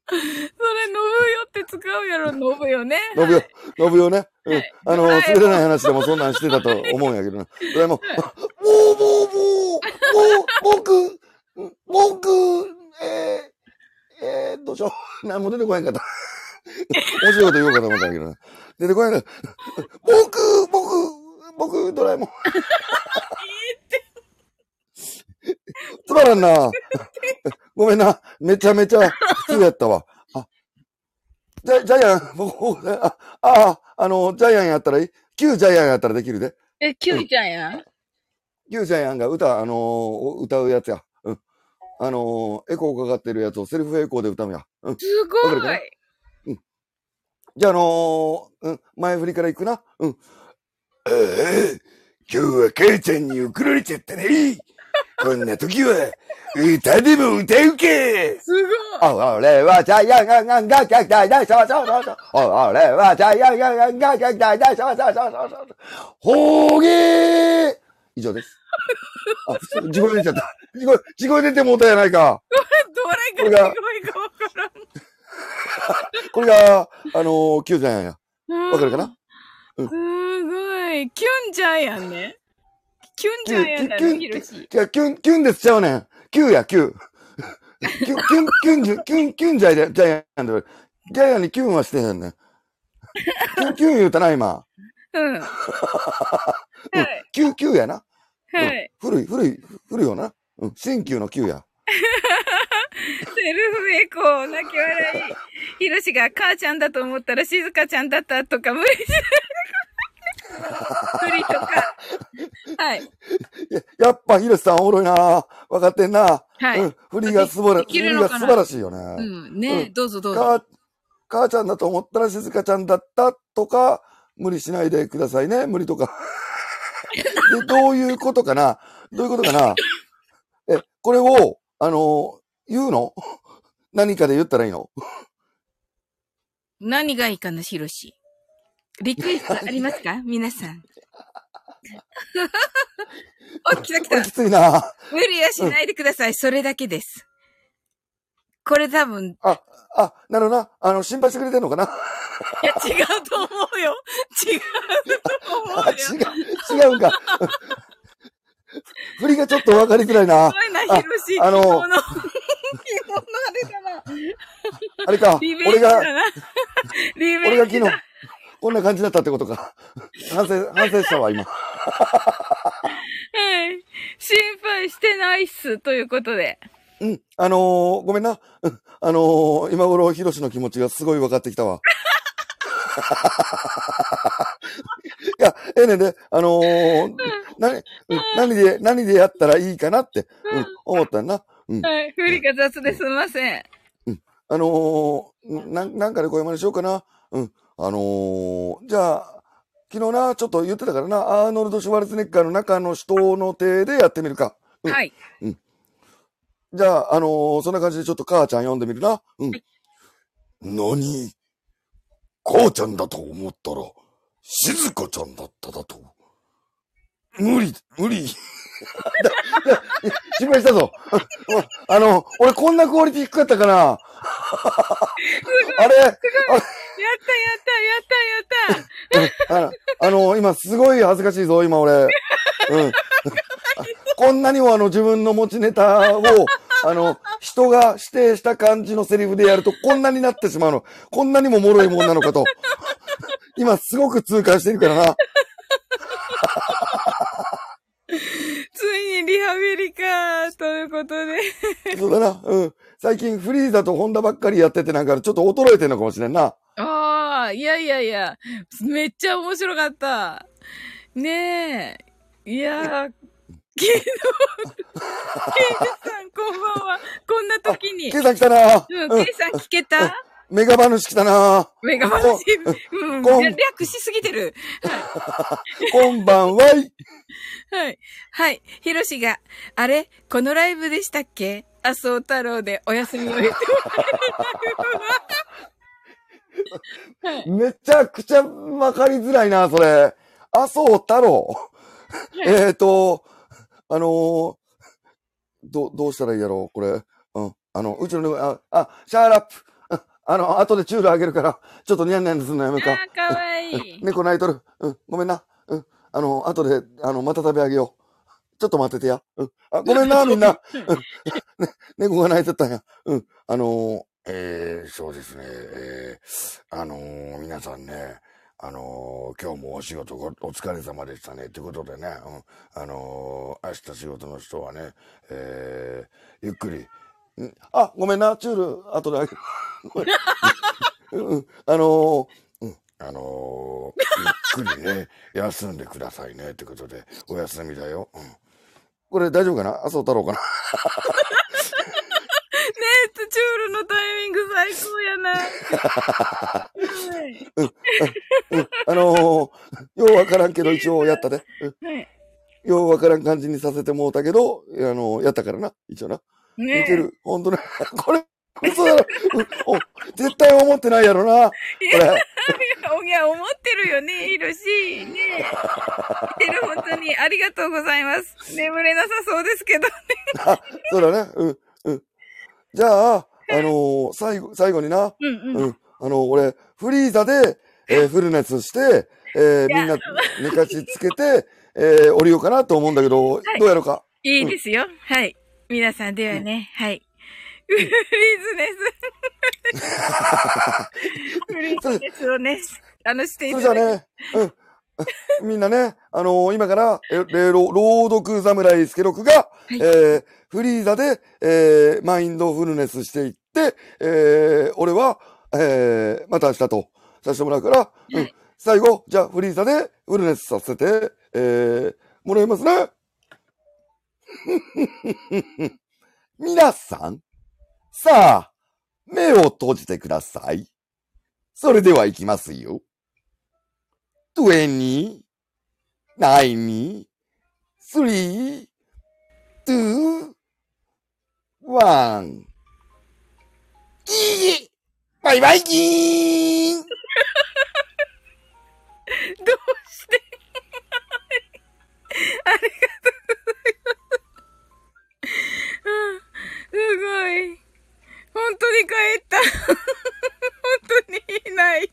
Speaker 1: それ、伸ぶよって使うやろ、伸ぶよね。
Speaker 2: 伸びよ、伸びようね。うん
Speaker 1: はい。
Speaker 2: あの、
Speaker 1: はい
Speaker 2: 滑れない話でもそんなんしてたと思うんやけどな。それも、もう、もう、もう、もう、僕、僕、えー、えー、どうしよう。[laughs] 何も出てこないかった。[laughs] 面白いこと言おうかと思ったけどな。出てこないな。[laughs] 僕、僕、僕、ドラえもん。つまらんな。ごめんな。めちゃめちゃ普通やったわ。あ、ジャジャイアン、僕、あ、あ、あの、ジャイアンやったらいい？旧ジャイアンやったらできるで。
Speaker 1: え、キュウちゃんや。
Speaker 2: 旧ジャイアンが歌、あのー歌うやつや。うん。あのーエコーかかってるやつをセルフエコーで歌うや。うん。
Speaker 1: すごい
Speaker 2: わかる。じゃあ、あのーうん、前振りからいくな。うん。ええ今日は母ちゃんに怒られちゃったね。こんな時は、歌でも歌うけ。
Speaker 1: すごい。
Speaker 2: 俺はジャイアンががががががそうそうそうそう。俺はジャイアンががががががそうそうそうそうそう。ほうげー以上です。あ、普通地声出ちゃった。地声、地声出てもうたやないか。[laughs]
Speaker 1: どれがすごいかわからん。
Speaker 2: これが、あのー、キュージャイアンや。わかるかな？うん
Speaker 1: すごい。キュンジャイアンね。キュンジャイアンだね、
Speaker 2: キュン
Speaker 1: ヒロシ。
Speaker 2: キュン、キュンですちゃうねん。キューや、キュー。キュン、キュン、キュンキュン、キュンジャイで、ジャイアンで。ジャイアンにキュンはしてへんねん。キュン、キュン言うたな、今。
Speaker 1: うん。はい。
Speaker 2: キュー、キューやな。
Speaker 1: はい。
Speaker 2: 古い、古い、古いよな。うん、新旧のキューや。[laughs]
Speaker 1: セルフエコー、泣き笑い。ヒロシが母ちゃんだと思ったら静香ちゃんだったとか無理しない。[laughs] 無理とか。はい。
Speaker 2: ややっぱ、ヒロシさんおもろいなわかってんな。
Speaker 1: はい。
Speaker 2: うん、振りが素晴ら、
Speaker 1: でき
Speaker 2: 振りが素晴らしいよ
Speaker 1: う
Speaker 2: ね。
Speaker 1: ん。ね、
Speaker 2: うん
Speaker 1: どうぞどうぞ。
Speaker 2: 母、母ちゃんだと思ったら静香ちゃんだったとか、無理しないでくださいね。無理とか。で、どういうことかな？どういうことかな？え、これを、あの、言うの？何かで言ったらいいの？
Speaker 1: 何がいいかな、ヒロシ。リクエストありますか？皆さん。[laughs] お、来た来た。
Speaker 2: きついな
Speaker 1: 無理はしないでください。それだけです。これ多分、
Speaker 2: あ、あ、なるほどな。あの、心配してくれてんのかな？い
Speaker 1: や、違うと思うよ。違うと思う [laughs]
Speaker 2: あ、
Speaker 1: よ。
Speaker 2: 違う、違うんか。振りがちょっと分かりづらいな
Speaker 1: す。ごいな、ヒロシ。
Speaker 2: あの
Speaker 1: 着物、着物あれだな。
Speaker 2: あれか俺が、俺が昨日こんな感じだったってことか。反省、反省したわ、今。
Speaker 1: はい。心配してないっす。ということで。
Speaker 2: うん。あのー、ごめんな。うんあのー、今頃、ヒロシの気持ちがすごい分かってきたわ。いや、ええねんで、あのー、何、うん何で、何でやったらいいかなって、うん、思ったんな。うん。
Speaker 1: はい。振りが雑ですみません。
Speaker 2: あのー、なん、なんかでこういうまにしようかな。うん。あのー、じゃあ、昨日な、ちょっと言ってたからな、アーノルド・シュワルツェネッガーの中の人の手でやってみるか。うん
Speaker 1: はい。
Speaker 2: じゃあ、あのーそんな感じでちょっと母ちゃん読んでみるな。うん。何？母ちゃんだと思ったら、静香ちゃんだっただと。無理、無理。[laughs] だだ心配したぞ。[laughs] あの、俺こんなクオリティ低かったかなあれ？
Speaker 1: やったやったやったやった
Speaker 2: あの、あの、今すごい恥ずかしいぞ、今俺。うん。[laughs] こんなにもあの自分の持ちネタを、あの、人が指定した感じのセリフでやるとこんなになってしまうの。こんなにも脆いもんなのかと。今すごく痛感してるからな。
Speaker 1: ついにリハビリか、ということで。
Speaker 2: そうだな。うん。最近フリーザとホンダばっかりやっててなんかちょっと衰えてんのかもしれんな。
Speaker 1: ああ、いやいやいや、めっちゃ面白かった。ねえ。いやー、ケイの、ケイさんこんばんは。こんな時に。
Speaker 2: ケイさん来たな。
Speaker 1: うん、
Speaker 2: うん
Speaker 1: ケイさん聞けた？
Speaker 2: メガバヌシ来たな。
Speaker 1: メガバンシうん、[laughs]
Speaker 2: こん
Speaker 1: 略しすぎてる。
Speaker 2: こんばんはい。
Speaker 1: はい。はい。ヒロシが、あれ？このライブでしたっけ？麻生太郎でお休みを得て [laughs]
Speaker 2: めちゃくちゃわかりづらいな、それ。麻生太郎。えっと、あのーど、どうしたらいいやろう、これ。うん。あの、うちの、あ、あ、シャーラップ。ああの、後でチュールあげるから、ちょっとニャンニャンすんのやめよう
Speaker 1: あ
Speaker 2: か。
Speaker 1: わいい。
Speaker 2: 猫泣いとる。うん、ごめんな。うん。あの、後で、あの、また食べあげよう。ちょっと待っててや。うん。あ、ごめんな、みんな。うん。ね、猫が泣いてたんや。うん。あのーえー、そうですね。えー、あのー皆さんね、あのー今日もお仕事ごお疲れ様でしたね。ってことでね、うん。あのー明日仕事の人はね、えー、ゆっくり。んあ、ごめんな、チュール、後であげる。ごめんうんうん。あのーうん。あのーゆっくりね、休んでくださいね。ってことで、お休みだよ。うん。これ大丈夫かな？麻生太郎かな？[laughs]
Speaker 1: えっと、チュールのタイミング最高やな。[laughs]
Speaker 2: あのー、ようわからんけど一応やったで。うん。
Speaker 1: はい。
Speaker 2: ようわからん感じにさせてもうたけど、あのー、やったからな。一応な。似
Speaker 1: ね
Speaker 2: てる。ほんとね。[laughs] これ、嘘だろ。絶対思ってないやろな。これ。
Speaker 1: いや、思ってるよね、ヒロシ。ねえ。てる、本当に。ありがとうございます。眠れなさそうですけどね。[laughs]
Speaker 2: あ、そうだね。うん。うん。じゃあ、あのー最後、最後にな。
Speaker 1: うんうん。
Speaker 2: うん。あの、俺、フリーザで、えーフル熱して、えーみんな寝かしつけて、えー降りようかなと思うんだけど、どうやろうか？
Speaker 1: いいですよ。はい。皆さんではね、はい。フリーズです。[laughs] フリーズですをね、あの、してい
Speaker 2: それじゃね、うん。みんなね、あのー今から、え、え朗朗読侍スケロクが、
Speaker 1: い
Speaker 2: えーフリーザで、えーマインドフルネスしていって、えー俺は、えーまた明日とさせてもらうから、うん
Speaker 1: はい。
Speaker 2: 最後、じゃあフリーザでフルネスさせて、えーもらいますね。[laughs] 皆さん、さあ、目を閉じてください。それでは行きますよ。twenty, nine, three, two, one. いいバイバイキーン [laughs]
Speaker 1: どうして？[laughs] ありがとうすごい。本当に帰った。本当にいない。[laughs]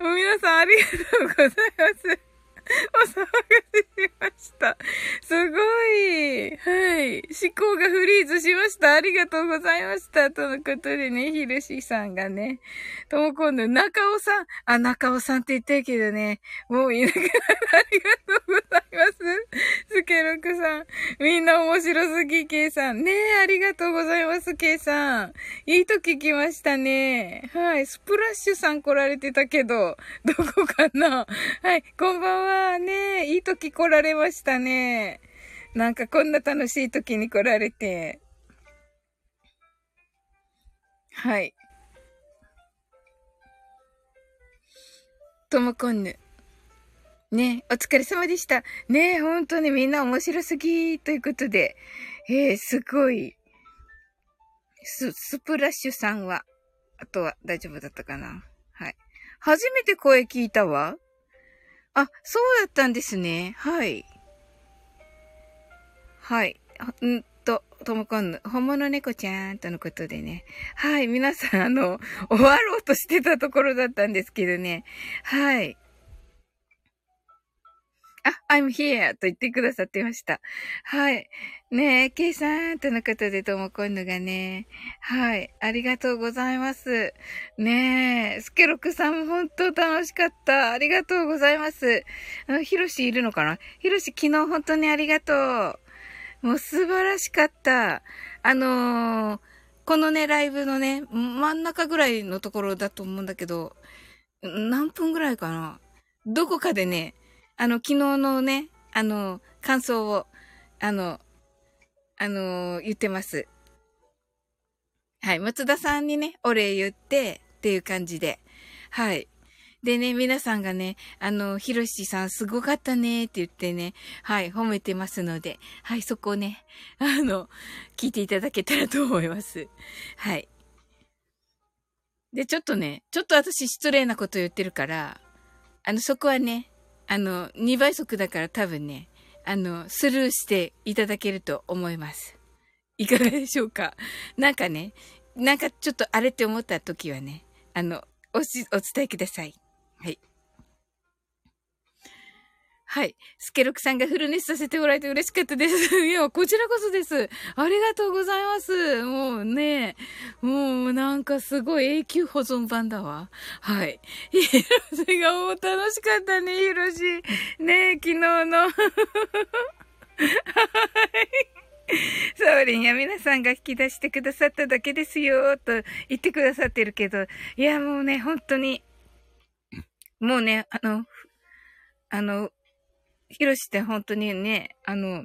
Speaker 1: うん、皆さんありがとうございます。[laughs] お騒がせしました。すごい。はい。思考がフリーズしました。ありがとうございました。とのことでね、ひろしさんがね、とも今度、中尾さん、あ、中尾さんって言ってるけどね、もういなくなる。ありがとうございます。スケロクさん。みんな面白すぎ、ケイさん。ねえ、ありがとうございます、ケイさん。いいと聞きましたね。はい。スプラッシュさん来られてたけど、どこかなはい。こんばんは。ねえ、いい時来られましたね。なんかこんな楽しい時に来られて。はい。ともこんぬ。ねお疲れ様でした。ね本当にみんな面白すぎということで。えー、すごい。ス、スプラッシュさんは、あとは大丈夫だったかなはい。初めて声聞いたわ。あ、そうだったんですね。はい。はい。んと、ともこんぬ、本物猫ちゃんとのことでね。はい、皆さん、あの、終わろうとしてたところだったんですけどね。はい。あ、I'm here と言ってくださってました。はい。ねえ、ケイさんとのことでとも今度がね。はい。ありがとうございます。ねえ、スケロクさんも本当楽しかった。ありがとうございます。あのヒロシいるのかな？ヒロシ昨日本当にありがとう。もう素晴らしかった。あのー、このね、ライブのね、真ん中ぐらいのところだと思うんだけど、何分ぐらいかな？どこかでね、あの、昨日のね、あの、感想を、あの、あの、言ってます。はい。松田さんにね、お礼言って、っていう感じで。はい。でね、皆さんがね、あの、ひろしさんすごかったねって言ってね、はい、褒めてますので、はい、そこをね、あの、聞いていただけたらと思います。はい。で、ちょっとね、ちょっと私失礼なこと言ってるから、あの、そこはね、あの、2倍速だから多分ね、あの、スルーしていただけると思います。いかがでしょうか？なんかね、なんかちょっとあれって思った時はね、あの、おし、お伝えください。はい。はい。スケロクさんがフルネスさせてもらえて嬉しかったです。[laughs] いや、こちらこそです。ありがとうございます。もうね、もうなんかすごい永久保存版だわ。はい。ヒロシがもう楽しかったね、ヒロシ。ね昨日の。[laughs] はい。サオリンや皆さんが引き出してくださっただけですよ、と言ってくださってるけど、いや、もうね、本当に、もうね、あの、あの、ヒロシって本当にね、あの、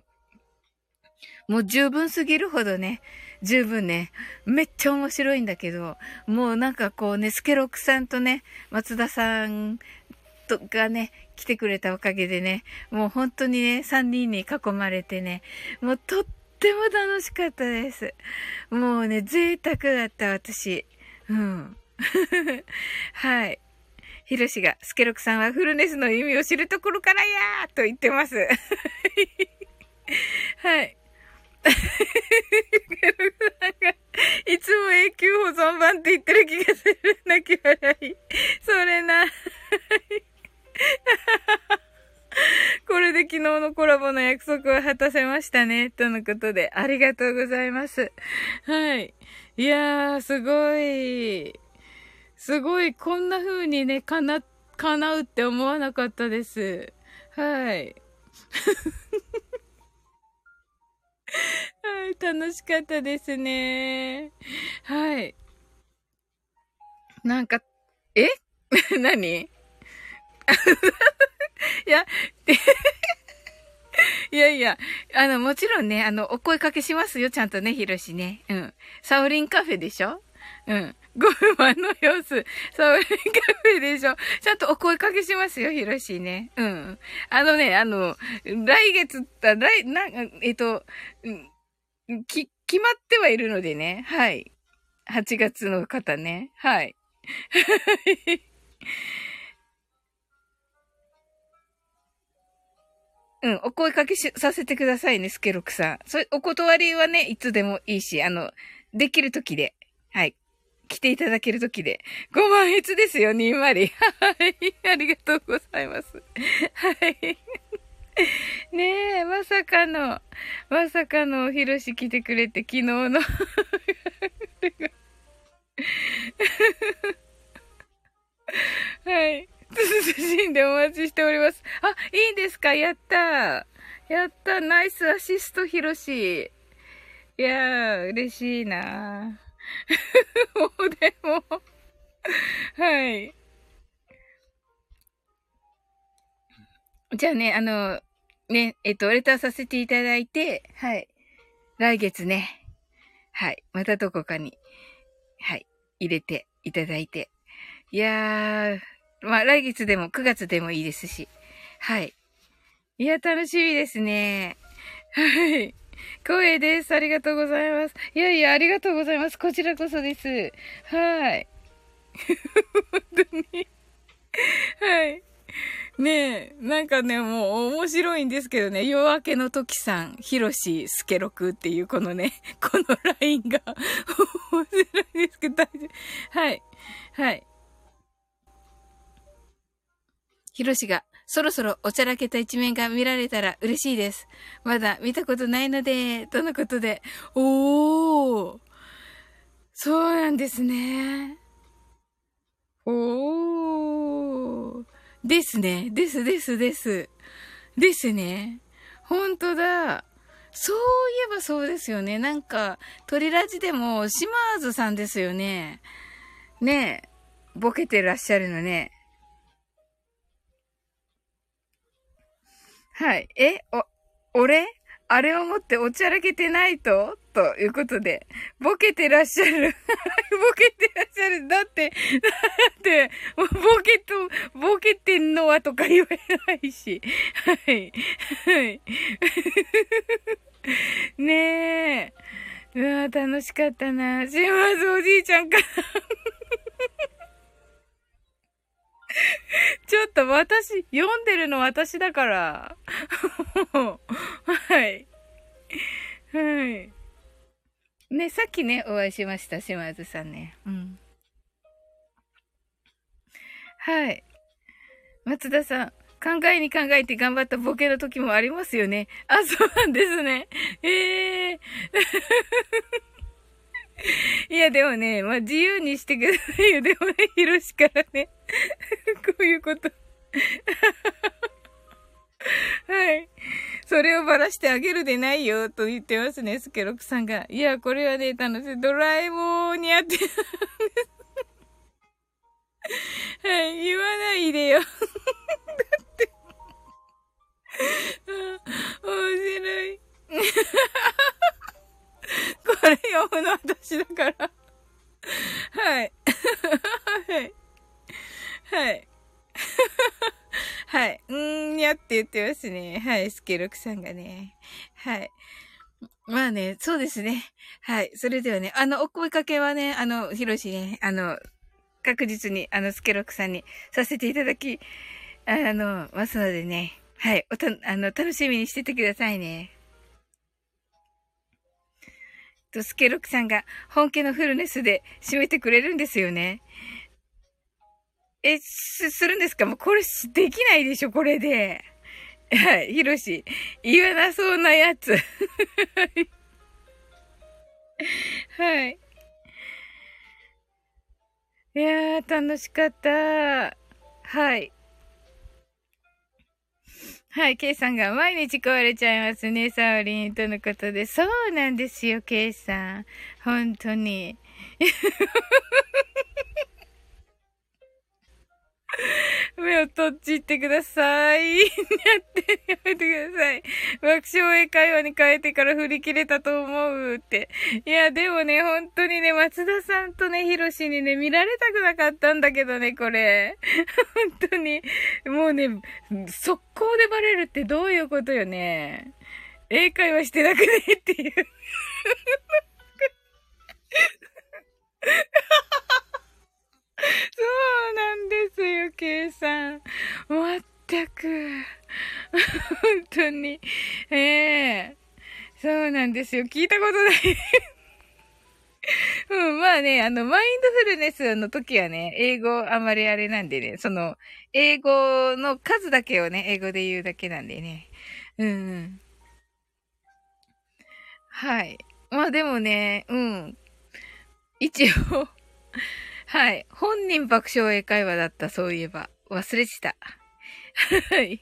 Speaker 1: もう十分すぎるほどね、十分ね、めっちゃ面白いんだけど、もうなんかこうね、スケロクさんとね、松田さんとがね、来てくれたおかげでね、もう本当にね、三人に囲まれてね、もうとっても楽しかったです。もうね、贅沢だった私。うん。[laughs] はい。ヒロシが、スケロクさんはフルネスの意味を知るところからやーと言ってます。[laughs] はい。いつも永久保存版って言ってる気がする。泣き笑い。それな。[laughs] これで昨日のコラボの約束を果たせましたね。とのことで、ありがとうございます。はい。いやー、すごい。すごい、こんな風にね、かな、叶うって思わなかったです。はい。[laughs] はい、楽しかったですね。はい。なんか、え？[laughs] 何？[laughs] いや、いやいや、あの、もちろんね、あの、お声かけしますよ、ちゃんとね、ひろしね。うん。サオリンカフェでしょ？うん。ご不満の様子。サオリンカフェでしょ。ちゃんとお声かけしますよ、ヒロシね。うん。あのね、あの、来月、来、な、えっと、き、決まってはいるのでね。はい。8月の方ね。はい。[laughs] うん、お声かけし、させてくださいね、スケロクさん。それ、お断りはね、いつでもいいし、あの、できるときで。はい。来ていただけるときで。5万円ですよ、にんまり。はい。ありがとうございます。はい。ねえ、まさかの、まさかのおひろし来てくれて、昨日のはい。つつしんでお待ちしております。あ、いいんですか？やったーやったナイスアシストひろし。いやー、嬉しいなーも [laughs] うでもはい。じゃあね、あの、ね、えっと、レターさせていただいて、はい。来月ね、はい。またどこかに、はい。入れていただいて。いやー、まあ、来月でも9月でもいいですし。はい。いや、楽しみですね。はい。[laughs] 光栄です。ありがとうございます。いやいや、ありがとうございます。こちらこそです。はい。[laughs] 本当に。はい。ねえ、なんかね、もう面白いんですけどね、夜明けの時さん、ひろし、すけろくっていうこのね、[laughs] このラインが面白いですけど、大丈夫。はい。はい。ひろしが、そろそろおちゃらけた一面が見られたら嬉しいです。まだ見たことないので、とのことで？おー。そうなんですね。おー。ですね。です、です、です。ですね。ほんとだ。そういえばそうですよね。なんか、鳥ラジでも、島津さんですよね。ねえ。ボケてらっしゃるのね。はい。え、お、俺？あれを持っておちゃらけてないと？ということで、ボケてらっしゃる。[laughs] ボケてらっしゃる。だって、だって、ボケと、ボケてんのはとか言えないし。はい。はい。[laughs] ねえ。うわ楽しかったな。島津おじいちゃんか [laughs] ちょっと私、読んでるの私だから。[laughs] はい。はい。ね、さっきね、お会いしました、島津さんね。うん。はい。松田さん、考えに考えて頑張ったボケの時もありますよね。あ、そうなんですね。ええー [laughs] いや、でもね、まあ、自由にしてくださいよ。でもね、ヒロシからね。[laughs] こういうこと。[laughs] はい。それをばらしてあげるでないよ、と言ってますね、スケロクさんが。いや、これはね、楽しい。ドラえもんにあってはい、言わないでよ。だって。面白い。これ読むの私だから。はい。はい。はい。はい。うーん、にゃって言ってますね。はい。スケロクさんがね。はい。まあね、そうですね。はい。それではね、あの、お声かけはね、あの、ひろしね、あの、確実に、あの、スケロクさんにさせていただき、あの、ますのでね。はい。おた、あの、楽しみにしててくださいね。と、スケロクさんが本家のフルネスで締めてくれるんですよね。え、す、するんですか？もうこれできないでしょこれで。はい、ヒロシ。言わなそうなやつ。はい。いやー、楽しかった。はい。はい、ケイさんが毎日壊れちゃいますね、サオリンとのことで。そうなんですよ、ケイさん。本当に。[laughs] 目を閉じてください。[laughs] やってやめてください。爆笑英会話に変えてから振り切れたと思うって。いや、でもね、本当にね、松田さんとね、ヒロシにね、見られたくなかったんだけどね、これ。[laughs] 本当に。もうね、速攻でバレるってどういうことよね。英会話してなくねっていう。そうなんですよ、ケイさん。まったく。本当に。ええー、そうなんですよ。聞いたことないうん、まあね、あの、マインドフルネスの時はね、英語あまりあれなんでね、その、英語の数だけをね、英語で言うだけなんでね。うん、うん。はい。まあでもね、うん。一応はい。本人爆笑英会話だった、そういえば。忘れてた。はい。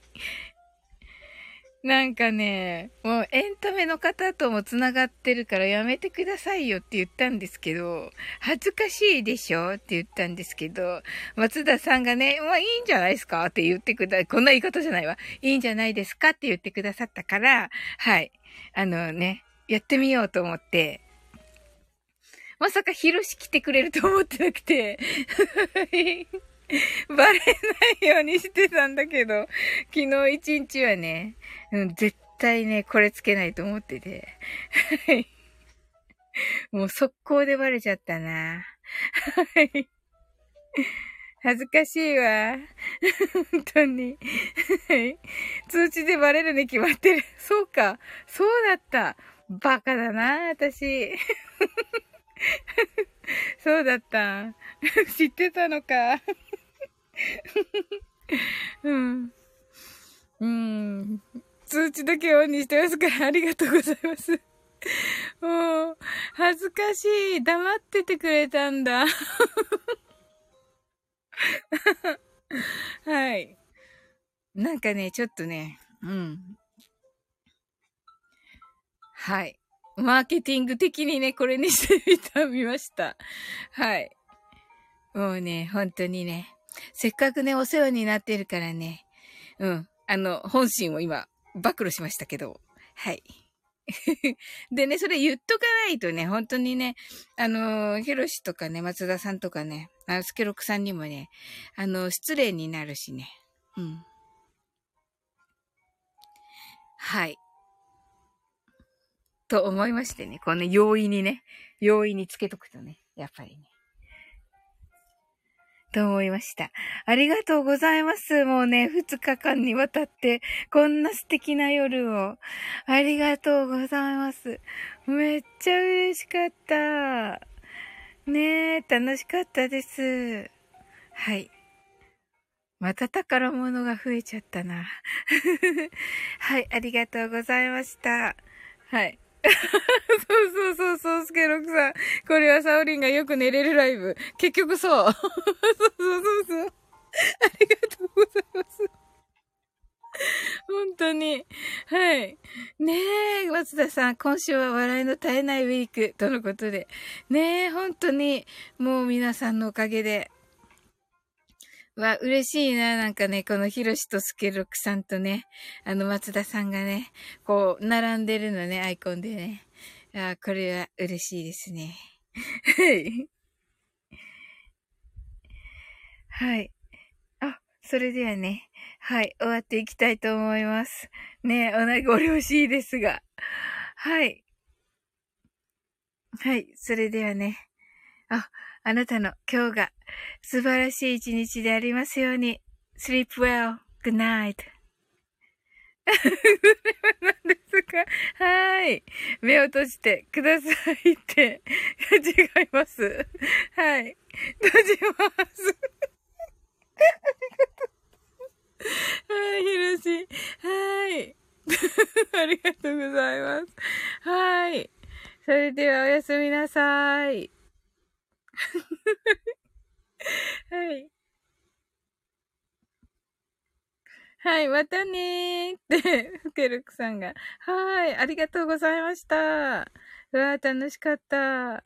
Speaker 1: なんかね、もうエンタメの方とも繋がってるからやめてくださいよって言ったんですけど、恥ずかしいでしょって言ったんですけど、松田さんがね、まあいいんじゃないですかって言ってくだ、こんな言い方じゃないわ。いいんじゃないですかって言ってくださったから、はい。あのね、やってみようと思って、まさかヒロシ来てくれると思ってなくて [laughs] バレないようにしてたんだけど、昨日一日はね、うん、絶対ね、これつけないと思ってて。もう速攻でバレちゃったな。はい。恥ずかしいわ。本当に。通知でバレるに決まってる。そうか。そうだった。バカだな、私。[laughs] そうだった。[laughs] 知ってたのか。[laughs] うん。うん。通知だけオンにしてますから、ありがとうございます。もう、恥ずかしい。黙っててくれたんだ。はい。なんかね、ちょっとね、うん。はい。マーケティング的にね、これにしてみた、見ました。はい。もうね、本当にね、せっかくね、お世話になってるからね、うん。あの、本心を今、暴露しましたけど、はい。[laughs] でね、それ言っとかないとね、本当にね、あの、ヒロシとかね、松田さんとかね、あスケロクさんにもね、あの、失礼になるしね。うん。はい。と思いましてね、この容易にね、容易につけとくとね、やっぱりね。と思いました。ありがとうございます。もうね、二日間にわたって、こんな素敵な夜を。ありがとうございます。めっちゃ嬉しかった。ねえ、楽しかったです。はい。また宝物が増えちゃったな。[laughs] はい、ありがとうございました。はい。そうそうそうそう、スケロクさん。これはサオリンがよく寝れるライブ。結局そう。そうそうそうそう。ありがとうございます。本当に。はい。ねえ、松田さん、今週は笑いの絶えないウィークとのことで。ねえ、本当に、もう皆さんのおかげで、わ、嬉しいな。なんかね、このヒロシとスケロクさんとね、あの松田さんがね、こう、並んでるのね、アイコンでね。あこれは嬉しいですね。はい。はい。あ、それではね、はい、終わっていきたいと思います。ねおなご了しいですが。はい。はい、それではね。あ、あなたの今日が素晴らしい一日でありますように。sleep well. good night. それは何ですか？はい。目を閉じてくださいって。[laughs] 違います。はい。閉じます。ありがとう。はい、ひろし。はい。ありがとうございます。はい。それではおやすみなさい。[laughs] はい。はい、またねーって、ふけるくさんが。はい、ありがとうございました。うわー、楽しかった。